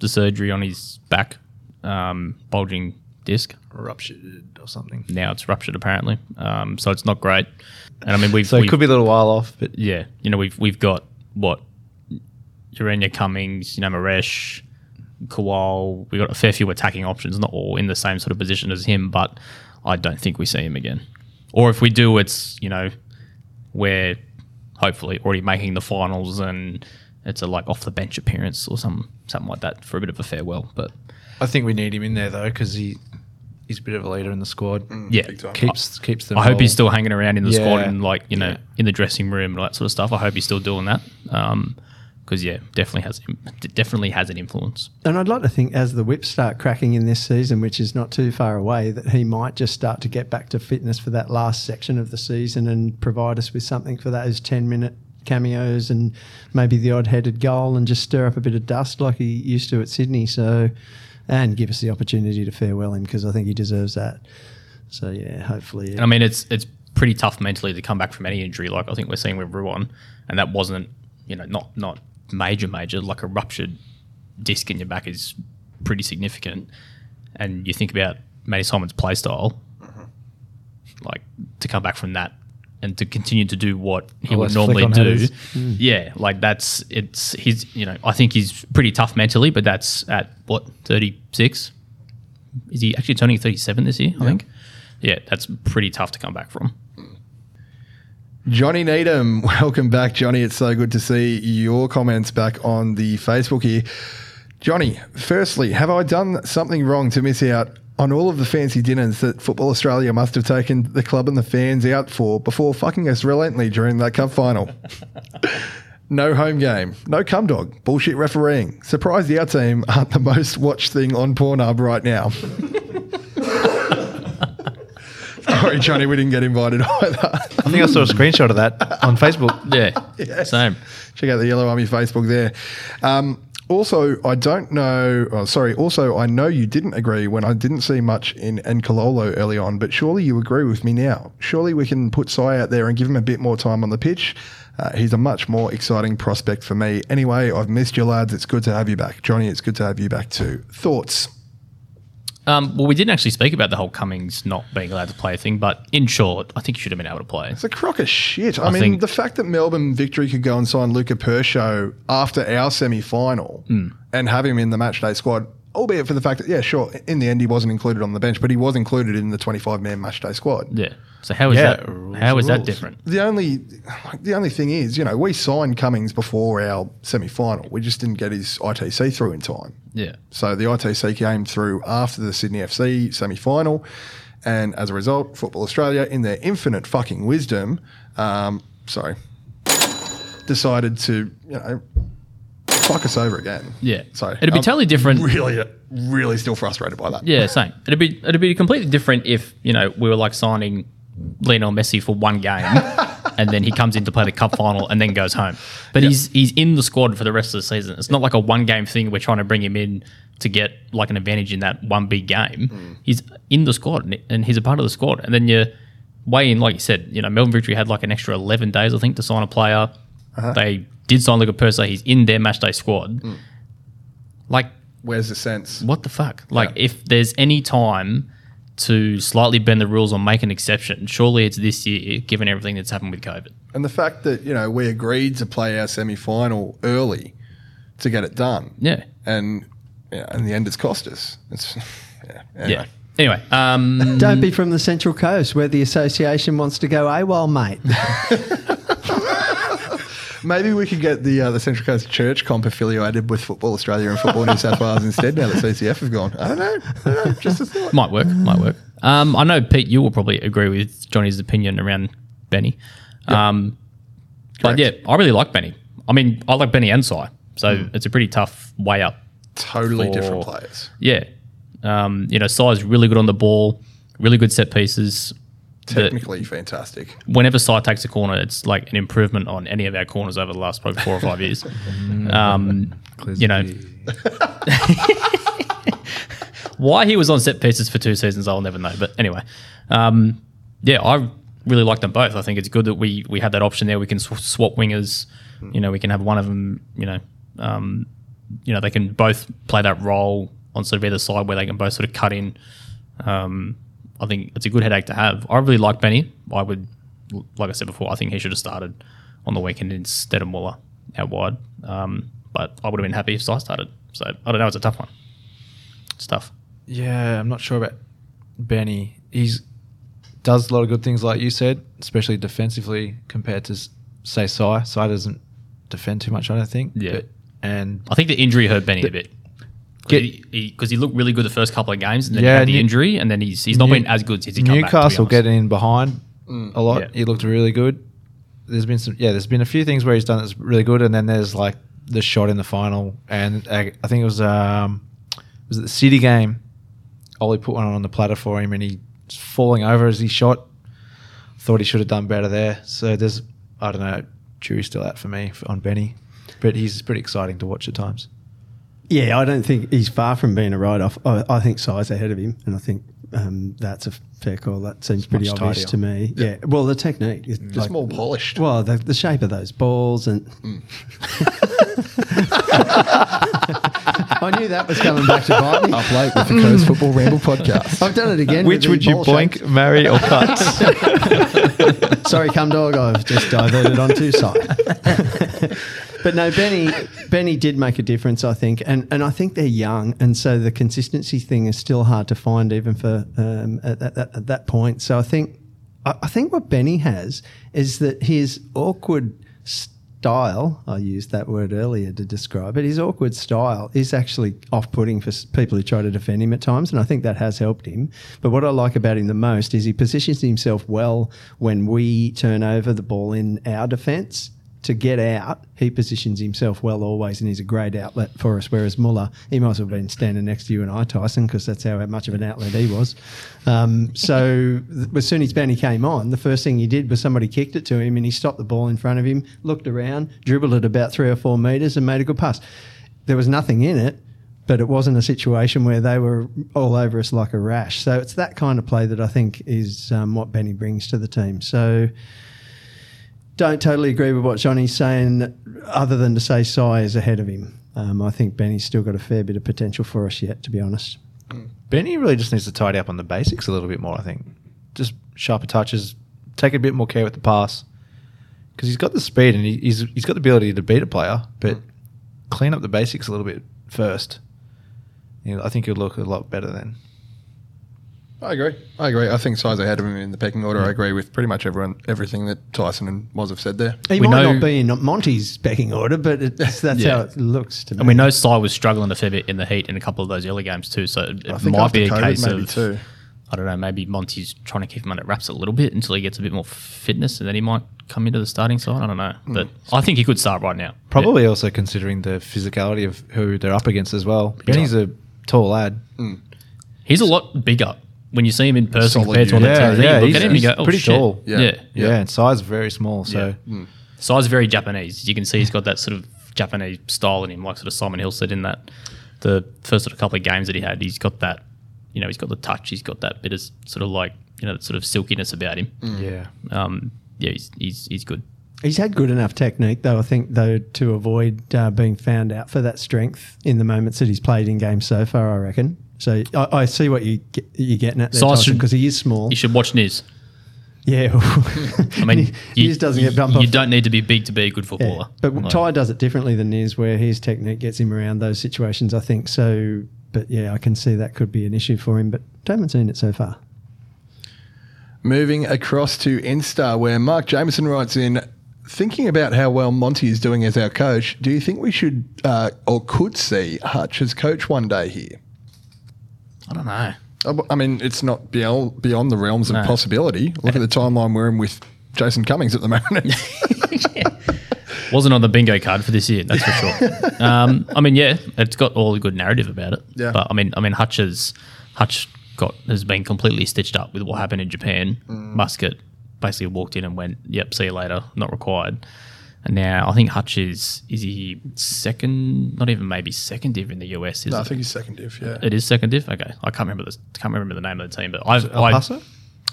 the surgery on his back, um, bulging disc. Ruptured or something. Now it's ruptured apparently, um, so it's not great. And I mean, we've, So it we've could be a little while off, but yeah, you know, we've we've got what Urena Cummings, you know, Moresche, Kuol. We've got a fair few attacking options, not all in the same sort of position as him, but I don't think we see him again. Or if we do, it's you know, we're hopefully already making the finals and it's a like off the bench appearance or some something like that for a bit of a farewell. But I think we need him in there though because he he's a bit of a leader in the squad. Mm, yeah, big time. Keeps keeps them. I hope he's still hanging around in the squad and like you know Yeah. in the dressing room and all that sort of stuff. I hope he's still doing that um, because yeah, definitely has definitely has an influence. And I'd like to think as the whips start cracking in this season, which is not too far away, that he might just start to get back to fitness for that last section of the season and provide us with something for those 10 minute cameos and maybe the odd headed goal and just stir up a bit of dust like he used to at Sydney. So and give us the opportunity to farewell him because I think he deserves that. So yeah, hopefully. And I mean, it's it's pretty tough mentally to come back from any injury. Like I think we're seeing with Ruon, and that wasn't you know not not major major. Like a ruptured disc in your back is pretty significant. And you think about Matty Simon's play style, like to come back from that and to continue to do what he Oh, would normally do. headers. Yeah, like that's it's he's you know I think he's pretty tough mentally, but that's at what thirty six. Is he actually turning thirty seven this year? I think. Yeah, that's pretty tough to come back from. Johnny Needham, welcome back, Johnny. It's so good to see your comments back on the Facebook here. Johnny, firstly, have I done something wrong to miss out on all of the fancy dinners that Football Australia must have taken the club and the fans out for before fucking us relentlessly during that cup final? no home game, no cum dog, bullshit refereeing. Surprised our team aren't the most watched thing on Pornhub right now. Sorry, Johnny, we didn't get invited either. I think I saw a screenshot of that on Facebook. Yeah, same. Check out the Yellow Army Facebook there. Um, also, I don't know. Oh, sorry. Also, I know you didn't agree when I didn't see much in Nkololo early on, but surely you agree with me now. Surely we can put Cy out there and give him a bit more time on the pitch. Uh, he's a much more exciting prospect for me. Anyway, I've missed you, lads. It's good to have you back. Johnny, it's good to have you back too. Thoughts? Um, well, we didn't actually speak about the whole Cummings not being allowed to play thing, but in short, I think he should have been able to play. It's a crock of shit. I, I mean, the fact that Melbourne Victory could go and sign Luca Pershaw after our semi final Hmm. and have him in the matchday squad, albeit for the fact that, yeah, sure, in the end he wasn't included on the bench, but he was included in the 25 man matchday squad. Yeah. So how is Yeah, that? rules How are that different? The only, the only thing is, you know, we signed Cummings before our semi final. We just didn't get his ITC through in time. Yeah. So the ITC came through after the Sydney FC semi final. And as a result, Football Australia, in their infinite fucking wisdom, um, sorry, decided to, you know, fuck us over again. Yeah. So It'd be I'm totally different. Really, really still frustrated by that. Yeah, same. It'd be it'd be completely different if you know we were like signing Lionel Messi for one game, and then he comes in to play the cup final and then goes home. But he's he's in the squad for the rest of the season. It's not like a one game thing. We're trying to bring him in to get like an advantage in that one big game. Mm. He's in the squad and- he's a part of the squad. And then you weigh in, like you said, you know, Melbourne Victory had like an extra eleven days, I think, to sign a player. Uh-huh. They did sign Luca Persa. He's in their matchday squad. Mm. Like Where's the sense? what the fuck? Like, Yeah. if there's any time to slightly bend the rules or make an exception, surely it's this year, given everything that's happened with COVID. And the fact that, you know, we agreed to play our semi final early to get it done. Yeah. And, yeah, in the end, it's cost us. It's, yeah. Anyway. Yeah. Anyway, um, Don't be from the Central Coast where the association wants to go AWOL, mate. Maybe we could get the uh, the Central Coast Church comp affiliated with Football Australia and Football New South Wales instead now that CCF have gone. I don't know. I don't know. Just a thought. might work. Might work. Um, I know Pete, you will probably agree with Johnny's opinion around Benny. Um, but yeah, I really like Benny. I mean, I like Benny and Cy, so it's a pretty tough way up. Totally For- different players. Yeah, um, you know, Cy's really good on the ball, really good set pieces. Technically fantastic. whenever Cy takes a corner, it's like an improvement on any of our corners over the last probably four or five years. Um, you know, why he was on set pieces for two seasons, I'll never know. But anyway, um, yeah, I really like them both. I think it's good that we we have that option there. We can sw- swap wingers. You know, we can have one of them. You know, um, you know, they can both play that role on sort of either side where they can both sort of cut in. Um, I think it's a good headache to have. I really like Benny. I would, like I said before, I think he should have started on the weekend instead of Muller out wide. Um, but I would have been happy if Cy started. So I don't know. It's a tough one. It's tough. Yeah, I'm not sure about Benny. He's does a lot of good things, like you said, especially defensively compared to say Cy. Cy doesn't defend too much, I don't think. Yeah. But, and I think the injury hurt Benny a bit. Because Get- he, 'cause he looked really good the first couple of games, and then Yeah, he had the New- injury, and then he's he's not New- been as good since he come back. Newcastle honest. getting in behind a lot. Yeah. He looked really good. There's been some, yeah. There's been a few things where he's done that's really good, and then there's like the shot in the final, and I, I think it was um, was it the City game? Ollie put one on the platter for him, and he was falling over as he shot. Thought he should have done better there. So there's, I don't know, jury's still out for me on Benny, but he's pretty exciting to watch at times. Yeah, I don't think he's far from being a write off. I, I think Cy's ahead of him, and I think um, that's a fair call. That seems pretty obvious tidier. to me. Yeah. Well, the technique is Just more polished. Well, the, the shape of those balls and. I knew that was coming back to bite me. Up late with the Coast Football Ramble podcast. I've done it again. Which would you ball blink, marry, or cut? Sorry, come dog. I've just diverted on two sides. but no, Benny. Benny did make a difference, I think, and and I think they're young, and so the consistency thing is still hard to find, even for um, at, at, at that point. So I think I, I think what Benny has is that his awkward style. I used that word earlier to describe it. His awkward style is actually off-putting for people who try to defend him at times, and I think that has helped him. But what I like about him the most is he positions himself well when we turn over the ball in our defence. To get out, he positions himself well always, and he's a great outlet for us. Whereas Muller, he might as well have been standing next to you and I, Tyson, because that's how much of an outlet he was. Um, so as soon as Benny came on, the first thing he did was somebody kicked it to him, and he stopped the ball in front of him, looked around, dribbled it about three or four meters, and made a good pass. There was nothing in it, but it wasn't a situation where they were all over us like a rash. So it's that kind of play that I think is um, what Benny brings to the team. So don't totally agree with what Johnny's saying, other than to say Cy is ahead of him. Um, I think Benny's still got a fair bit of potential for us yet, to be honest. Benny really just needs to tidy up on the basics a little bit more. I think just sharper touches, take a bit more care with the pass because he's got the speed and he, he's he's got the ability to beat a player, but clean up the basics a little bit first. You know, I think he'll look a lot better then. I agree. I agree. I think Cy's ahead of him in the pecking order. I agree with pretty much everyone, everything that Tyson and Moz have said there. He We might know- not be in Monty's pecking order, but it's, that's Yeah. how it looks to me. And we know Cy was struggling a fair bit in the heat in a couple of those early games too. So it I think might after be a COVID case maybe of too. I don't know. Maybe Monty's trying to keep him under wraps a little bit until he gets a bit more fitness, and then he might come into the starting side. I don't know, but mm. I think he could start right now. Probably also considering the physicality of who they're up against as well. Benny's a tall lad. Yeah. he's a lot bigger when you see him in person Solid compared to on the unit. TV. Yeah, yeah, look at him, and you he's go, oh, pretty shit. tall. Yeah, Yeah. Yeah, and Cy's very small. So Yeah. Cy's very Japanese. You can see he's got that sort of Japanese style in him, like sort of Simon Hill said in that the first sort of couple of games that he had. He's got that, you know, he's got the touch. He's got that bit of sort of like you know, that sort of silkiness about him. yeah, Um, yeah, he's he's he's good. He's had good enough technique, though, I think, though, to avoid uh, being found out for that strength in the moments that he's played in games so far, I reckon. So I, I see what you get, you're getting at there, Size should- because he is small. You should watch Niz. yeah. I mean, he you, just doesn't get you, bumped you off. don't need to be big to be a good Yeah. footballer. But Like, Ty does it differently than Niz, where his technique gets him around those situations, I think. So, but yeah, I can see that could be an issue for him, but haven't seen it so far. Moving across to Insta, where Mark Jameson writes in, thinking about how well Monty is doing as our coach, do you think we should uh, or could see Hutch as coach one day here? I don't know. I I mean, it's not beyond, beyond the realms of No. possibility. Look at the timeline we're in with Jason Cummings at the moment. Wasn't on the bingo card for this year, that's for sure. um, I mean, yeah, it's got all the good narrative about it. Yeah. But I mean, I mean, Hutch has Hutch got has been completely stitched up with what happened in Japan. Mm. Muscat basically walked in and went, "Yep, see you later, not required." And now I think Hutch is is he second, not even maybe second div in the US. Is no, I think he's second div, yeah. it is second div. Okay, I can't remember this. Can't remember the name of the team, but I've El I, Paso.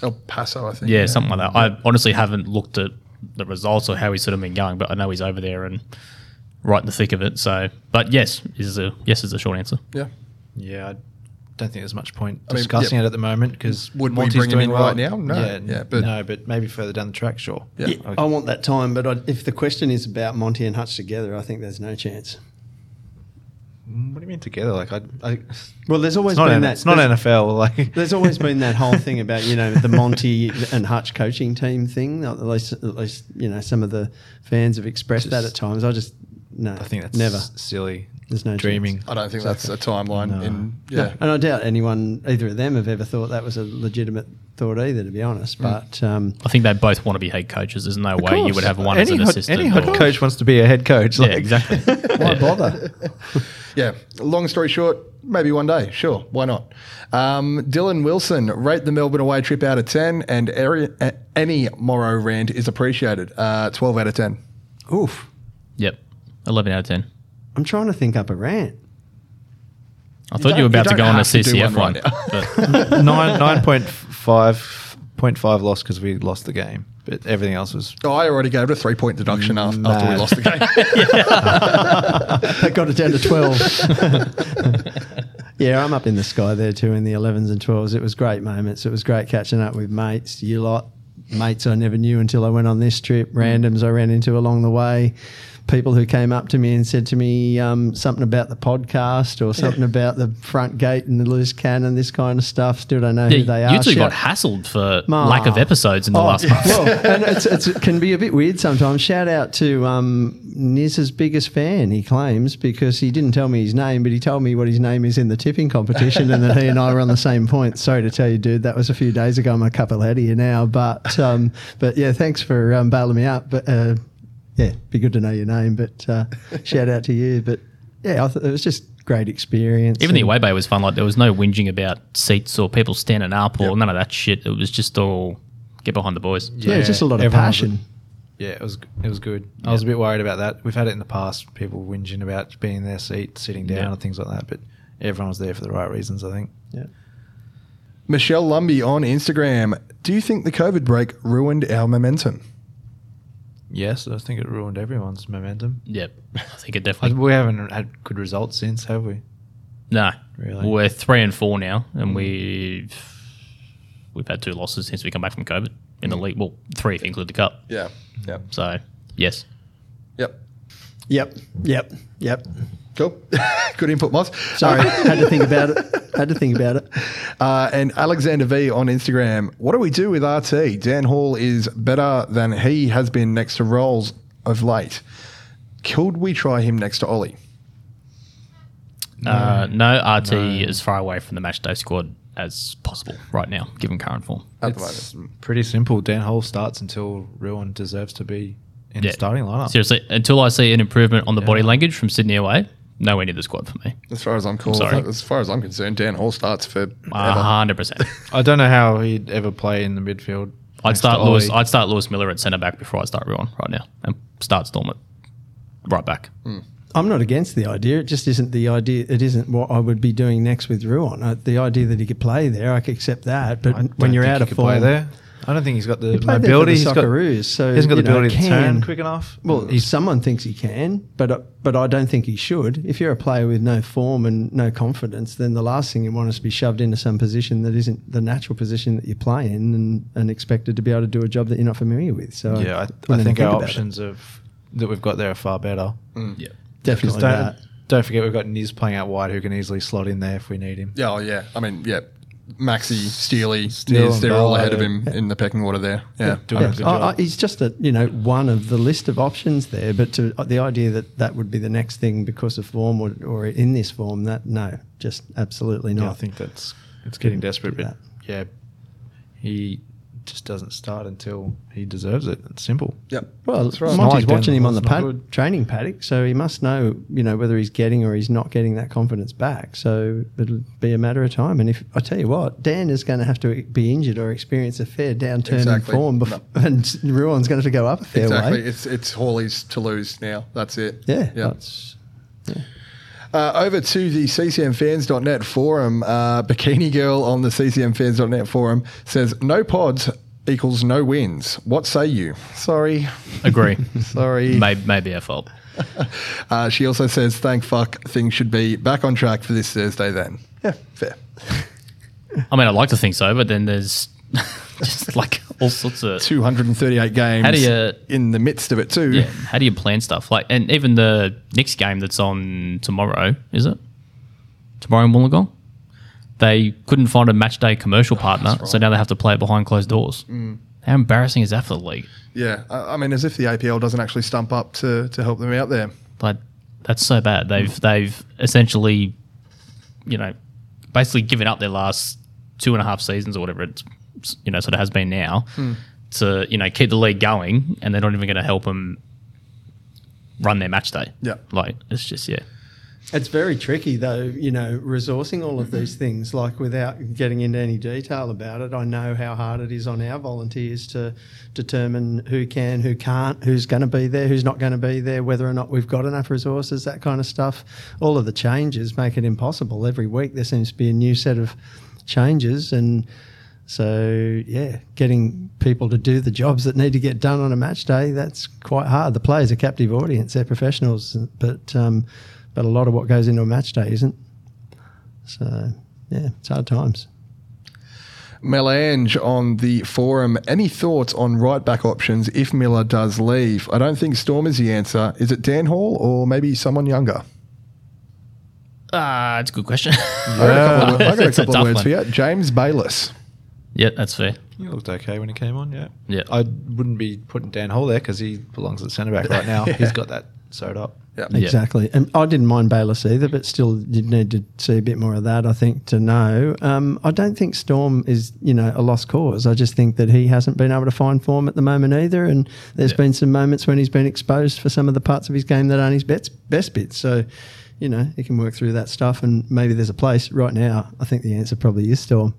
El Paso, I think. yeah, something like that. I honestly haven't looked at the results or how he's sort of been going, but I know he's over there and right in the thick of it. So, but yes, is a yes is the short answer. Yeah. Yeah, I don't think there's much point I mean, discussing yeah. it at the moment because Would we bring him in right now? No. yeah, Yeah, but- no, but maybe further down the track, sure. Yeah. Yeah, I want that time, but I, if the question is about Monty and Hutch together, I think there's no chance. Mm, What do you mean together? Like, I, I Well, there's always been N- that. it's not NFL. Like, There's always been that whole thing about you know the Monty and Hutch coaching team thing. At least, at least you know some of the fans have expressed that at times. I just no, I think that's never. silly. There's no dreaming. chance. I don't think that's a timeline No. in. No, and I doubt anyone, either of them, have ever thought that was a legitimate thought either. To be honest, but um, I think they both want to be head coaches. There's no way you would have one as an hot, assistant. Any head or- coach wants to be a head coach. Yeah, exactly. why bother? Yeah. Long story short, maybe one day. Sure. Why not? Um, Dylan Wilson, rate the Melbourne away trip out of 10, and area, a- any Morrow rant is appreciated. Uh, 12 out of 10. Oof. yep, eleven out of ten. I'm trying to think up a rant. I thought you, don't- were about you to go on a have to do CCF one one. right but nine nine point five point five loss because we lost the game, but everything else was Oh, I already gave it a three point deduction after, after we lost the game. That got it down to 12. yeah, I'm up in the sky there too in the 11s and 12s. It was great moments. It was great catching up with mates, you lot, mates I never knew until I went on this trip, randoms I ran into along the way. People who came up to me and said to me um, something about the podcast or something about the front gate and the loose cannon, this kind of stuff. Still don't know who they yeah, are. you two got hassled for Ma. lack of episodes in the Oh, last month. Well, and it's, it's, it can be a bit weird sometimes. Shout out to um, Niz's biggest fan, he claims, because he didn't tell me his name, but he told me what his name is in the tipping competition and that he and I were on the same point. Sorry to tell you, dude, that was a few days ago. I'm a couple ahead of you now. But, um, but yeah, thanks for um, bailing me out. But uh, yeah, be good to know your name. But uh, shout out to you. But yeah, I thought it was just great experience. Even the away bay was fun. Like there was no whinging about seats or people standing up or none of that shit. It was just all get behind the boys. Yeah, it's just a lot of everyone passion. Yeah, it was it was good. I was a bit worried about that. We've had it in the past, people whinging about being in their seat, sitting down, Yeah. and things like that. But everyone was there for the right reasons, I think. Yeah. Michelle Lumby on Instagram. Do you think the COVID break ruined our momentum? Yes, I think it ruined everyone's momentum. Yep, I think it definitely. We haven't had good results since, have we? No, Really? we're three and four now, and hmm. we've we've had two losses since we come back from COVID in the hmm. league. Well, three if you include the cup. Yeah. Yep. So yes, Yep. Yep. Yep. Yep. Cool. Good input, Moss. Sorry, had to think about it. Had to think about it. Uh, and Alexander V on Instagram. What do we do with RT? Dan Hall is better than he has been next to Rowles of late. Could we try him next to Ollie? uh, no RT as far away from the match day squad as possible right now, given current form. At It's pretty simple. Dan Hall starts until Ruon deserves to be in the starting lineup. Seriously, until I see an improvement on the body language from Sydney away, nowhere near the squad for me. As far as I'm cool, sorry. as far as I'm concerned, Dan Hall starts for hundred percent. I don't know how he'd ever play in the midfield. I'd next start to Lewis. Ollie. I'd start Lewis Miller at centre back before I start Ruon right now, and start Storm at right back. I'm not against the idea. It just isn't the idea. It isn't what I would be doing next with Ruon. Uh, the idea that he could play there, I could accept that. But I when you're out of form, play there. I don't think he's got the He played there for mobility. the He's got, Socceroos, so, he hasn't got the you know, ability to turn quick enough. Well, he's someone thinks he can, but uh, but I don't think he should. If you're a player with no form and no confidence, then the last thing you want is to be shoved into some position that isn't the natural position that you play in, and, and expected to be able to do a job that you're not familiar with. So yeah. I, I wouldn't think our about it. options of that we've got there are far better. Yeah. definitely don't, that. don't forget we've got Niz playing out wide who can easily slot in there if we need him. Yeah, oh, yeah. I mean, yeah. Maxi, Steely, Steele Niz, they're all ahead of him in the pecking order there. Yeah. doing I a mean, good I- I- he's just a you know one of the list of options there, but to uh, the idea that that would be the next thing because of form or, or in this form, that no, just absolutely not. Yeah, I think that's it's getting desperate, do but yeah, he just doesn't start until he deserves it. It's simple. Yep. Well, That's right. It's Monty's watching him on the pad, training paddock, so he must know, you know, whether he's getting or he's not getting that confidence back. So it'll be a matter of time. And if I tell you what, Dan is going to have to be injured or experience a fair downturn Exactly. in form, bef- No. and Ruon's going to have to go up a fair Exactly. way. It's it's Hawley's to lose now. That's it. Yeah, Yeah. that's- Uh, over to the ccmfans.net forum. Uh, Bikini Girl on the ccmfans.net forum says, No pods equals no wins. What say you? Sorry. Agree. Sorry. maybe, maybe our fault. Uh, she also says, Thank fuck, things should be back on track for this Thursday then. Yeah, fair. I mean, I'd like to think so, but then there's just like all sorts of 238 games How do you- in the midst of it, too. yeah. How do you plan stuff like? And even the next game that's on tomorrow, is it tomorrow in Wollongong? They couldn't find a match day commercial oh, partner, so now they have to play it behind closed doors. Mm. How embarrassing is that for the league? Yeah. I, I mean, as if the APL doesn't actually stump up to, to help them out there. Like that's so bad. They've they've essentially, you know, basically given up their last two and a half seasons or whatever it's you know sort of has been now hmm. to you know keep the league going, and they're not even going to help them run their match day. Yeah. like it's just yeah. It's very tricky, though, you know, resourcing all of these things, like without getting into any detail about it. I know how hard it is on our volunteers to determine who can, who can't, who's going to be there, who's not going to be there, whether or not we've got enough resources, that kind of stuff. All of the changes make it impossible. Every week there seems to be a new set of changes. And so, yeah, getting people to do the jobs that need to get done on a match day, that's quite hard. The players are captive audience, they're professionals, but. Um, but a lot of what goes into a match day isn't. So, yeah, it's hard times. Melange on the forum. Any thoughts on right back options if Miller does leave? I don't think Storm is the answer. Is it Dan Hall or maybe someone younger? Ah, it's a good question. I got a couple of, I got a It's a couple of words one. for you. James Bayless. Yeah, that's fair. He looked okay when he came on. Yeah, Yeah. I wouldn't be putting Dan Hall there because he belongs at centre back right now. He's got that sewed up. Yeah. Yeah. Exactly. And I didn't mind Bayless either, but still you'd need to see a bit more of that, I think, to know. Um, I don't think Storm is, you know, a lost cause. I just think that he hasn't been able to find form at the moment either. And there's Yeah. been some moments when he's been exposed for some of the parts of his game that aren't his best, best bits. So, you know, he can work through that stuff and maybe there's a place right now. I think the answer probably is Storm.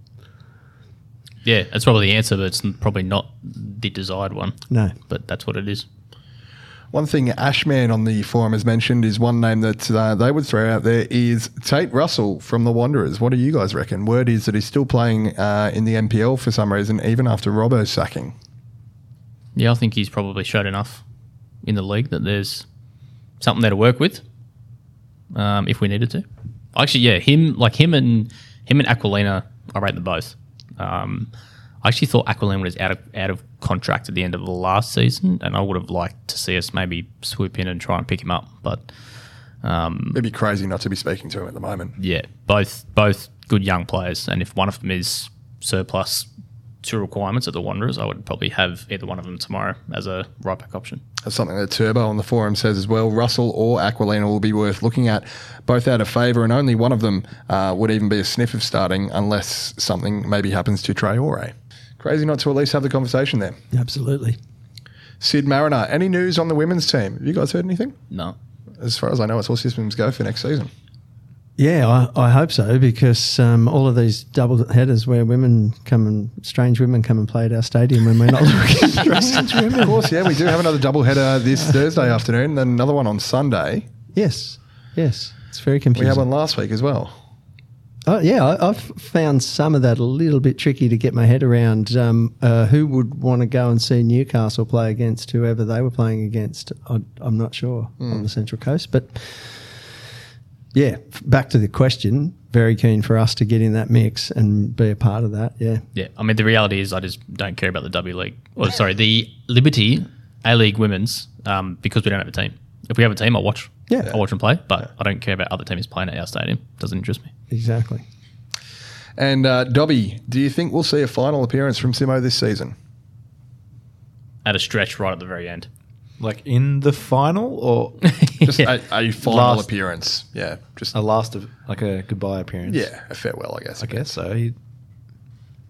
Yeah, that's probably the answer, but it's probably not the desired one. No. But that's what it is. One thing Ashman on the forum has mentioned is one name that uh, they would throw out there is Tate Russell from the Wanderers. What do you guys reckon? Word is that he's still playing uh, in the NPL for some reason, even after Robbo's sacking. Yeah, I think he's probably showed enough in the league that there's something there to work with um, if we needed to. Actually, yeah, him like him and him and Aquilina, I rate them both. Um, I actually thought Aquilina was out of out of contract at the end of the last season, and I would have liked to see us maybe swoop in and try and pick him up. But um, It'd be crazy not to be speaking to him at the moment. yeah, both both good young players, and if one of them is surplus to requirements at the Wanderers, I would probably have either one of them tomorrow as a right back option. That's something that Turbo on the forum says as well. Russell or Aquilina will be worth looking at. Both out of favour, and only one of them uh, would even be a sniff of starting unless something maybe happens to Traore. Crazy not to at least have the conversation there. Absolutely. Sid Mariner, any news on the women's team? Have you guys heard anything? No. As far as I know, it's all systems go for next season. Yeah, I, I hope so because um, all of these double headers where women come and strange women come and play at our stadium when we're not looking strange women. Of course, yeah, we do have another double header this Thursday afternoon, then another one on Sunday. Yes, yes, it's very confusing. We had one last week as well. Oh, yeah, I, I've found some of that a little bit tricky to get my head around. Um, uh, who would want to go and see Newcastle play against whoever they were playing against? I, I'm not sure on the Central Coast, but yeah, back to the question. Very keen for us to get in that mix and be a part of that. Yeah, Yeah, I mean the reality is I just don't care about the W League. Or sorry, the Liberty A League Women's um, because we don't have a team. If we have a team, I'll watch. Yeah. I'll watch them play, but I don't care about other teams playing at our stadium. Doesn't interest me. exactly. And uh, Dobby, do you think we'll see a final appearance from Simo this season? At a stretch right at the very end. Like in the final or Just Yeah. a, a final Last- appearance. Yeah, just a last of like a goodbye appearance? yeah, a farewell, I guess. I guess so. He,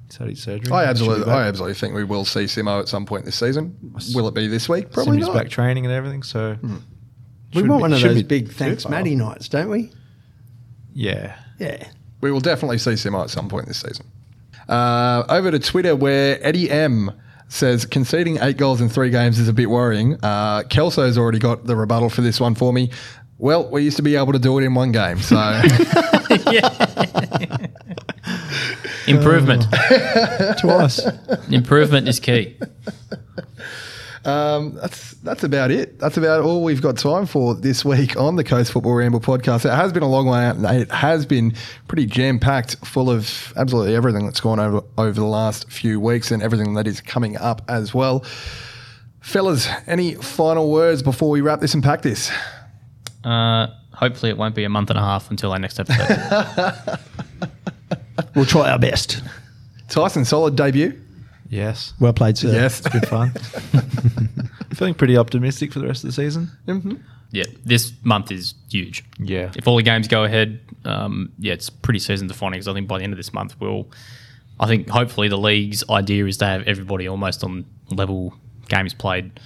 he's had his surgery. I absolutely. I absolutely think we will see Simo at some point this season. Will it be this week? Probably he's not. back training and everything. So We want be- one of those big too thanks far Matty off. nights, don't we? yeah, Yeah. We will definitely see Simo at some point this season. Uh, over to Twitter, where Eddie M says conceding eight goals in three games is a bit worrying. Uh, Kelso's already got the rebuttal for this one for me. Well, we used to be able to do it in one game, so Improvement. Twice. Improvement is key. Um, that's that's about it. That's about all we've got time for this week on the Coast Football Ramble podcast. It has been a long way out, and it has been pretty jam packed, full of absolutely everything that's gone over over the last few weeks and everything that is coming up as well. Fellas, any final words before we wrap this and pack this? Uh, hopefully, it won't be a month and a half until our next episode. We'll try our best. Tyson, solid debut. Yes, Well played, sir. Yes. it's good fun. Feeling pretty optimistic for the rest of the season. yeah, this month is huge. Yeah. If all the games go ahead, um, yeah, it's pretty season defining because I think by the end of this month, we'll, I think hopefully the league's idea is to have everybody almost on level games played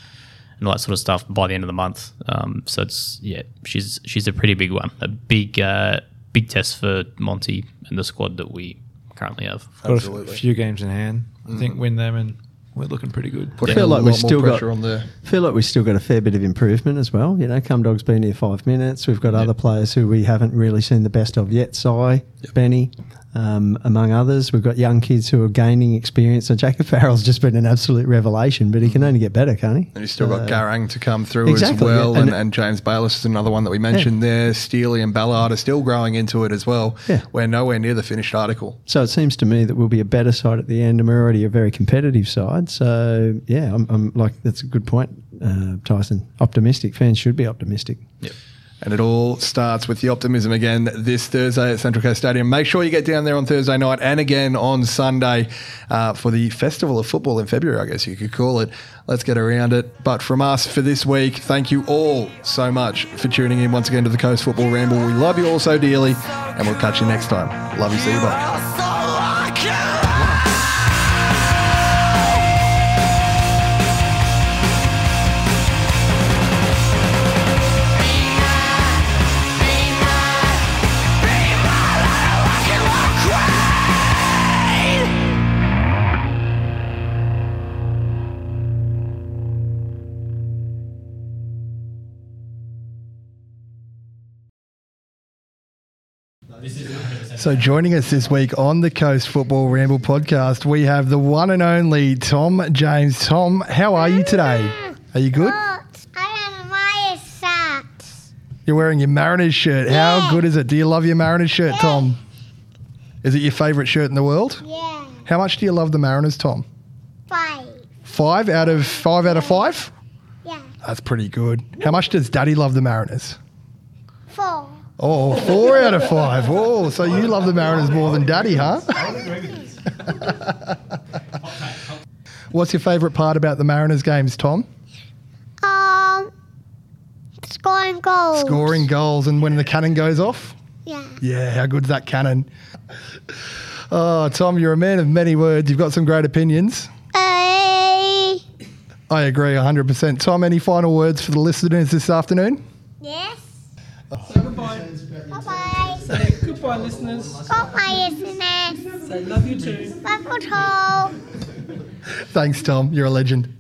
and all that sort of stuff by the end of the month. Um, so it's yeah, she's she's a pretty big one, a big uh, big test for Monty and the squad that we currently have. Got a f- few games in hand. I mm-hmm. think win them and we're looking pretty good. Put I feel like we've still got on there. feel like we've still got a fair bit of improvement as well. You know, Cum Dog's been here five minutes. We've got other players who we haven't really seen the best of yet. Cy, Benny, um, among others. We've got young kids who are gaining experience. So Jacob Farrell's just been an absolute revelation, but he can only get better, can't he? And you've still got Uh, Garang to come through as well. yeah. And, And- and James Bayless is another one that we mentioned there. Steely and Balard are still growing into it as well. Yeah. We're nowhere near the finished article. So it seems to me that we'll be a better side at the end, and we're already a very competitive side. So yeah, I'm, I'm like that's a good point, uh, Tyson. Optimistic fans should be optimistic. And it all starts with the optimism again this Thursday at Central Coast Stadium. Make sure you get down there on Thursday night and again on Sunday uh, for the Festival of Football in February, I guess you could call it. Let's get around it. But from us for this week, thank you all so much for tuning in once again to the Coast Football Ramble. We love you all so dearly, and we'll catch you next time. Love you. See you. Bye. So, joining us this week on the Coast Football Ramble podcast, we have the one and only Tom James. Tom, how are you today? Mm. Are you good? I am my socks. You're wearing your Mariners shirt. How good is it? Do you love your Mariners shirt, Tom? Is it your favourite shirt in the world? Yeah. How much do you love the Mariners, Tom? Five. Five out of five out of five? Yeah. That's pretty good. How much does Daddy love the Mariners? Four. Oh, four out of five. Oh, so you love the Mariners more than Daddy, huh? What's your favourite part about the Mariners games, Tom? Um. Scoring goals. Scoring goals and when the cannon goes off? Yeah. Yeah, how good's that cannon? Oh, Tom, you're a man of many words. You've got some great opinions. i agree 100%. Tom, any final words for the listeners this afternoon? Yes. Say goodbye. Bye bye. Goodbye, listeners. Goodbye, listeners. Say love you too. Bye, bye. Thanks, Tom. You're a legend.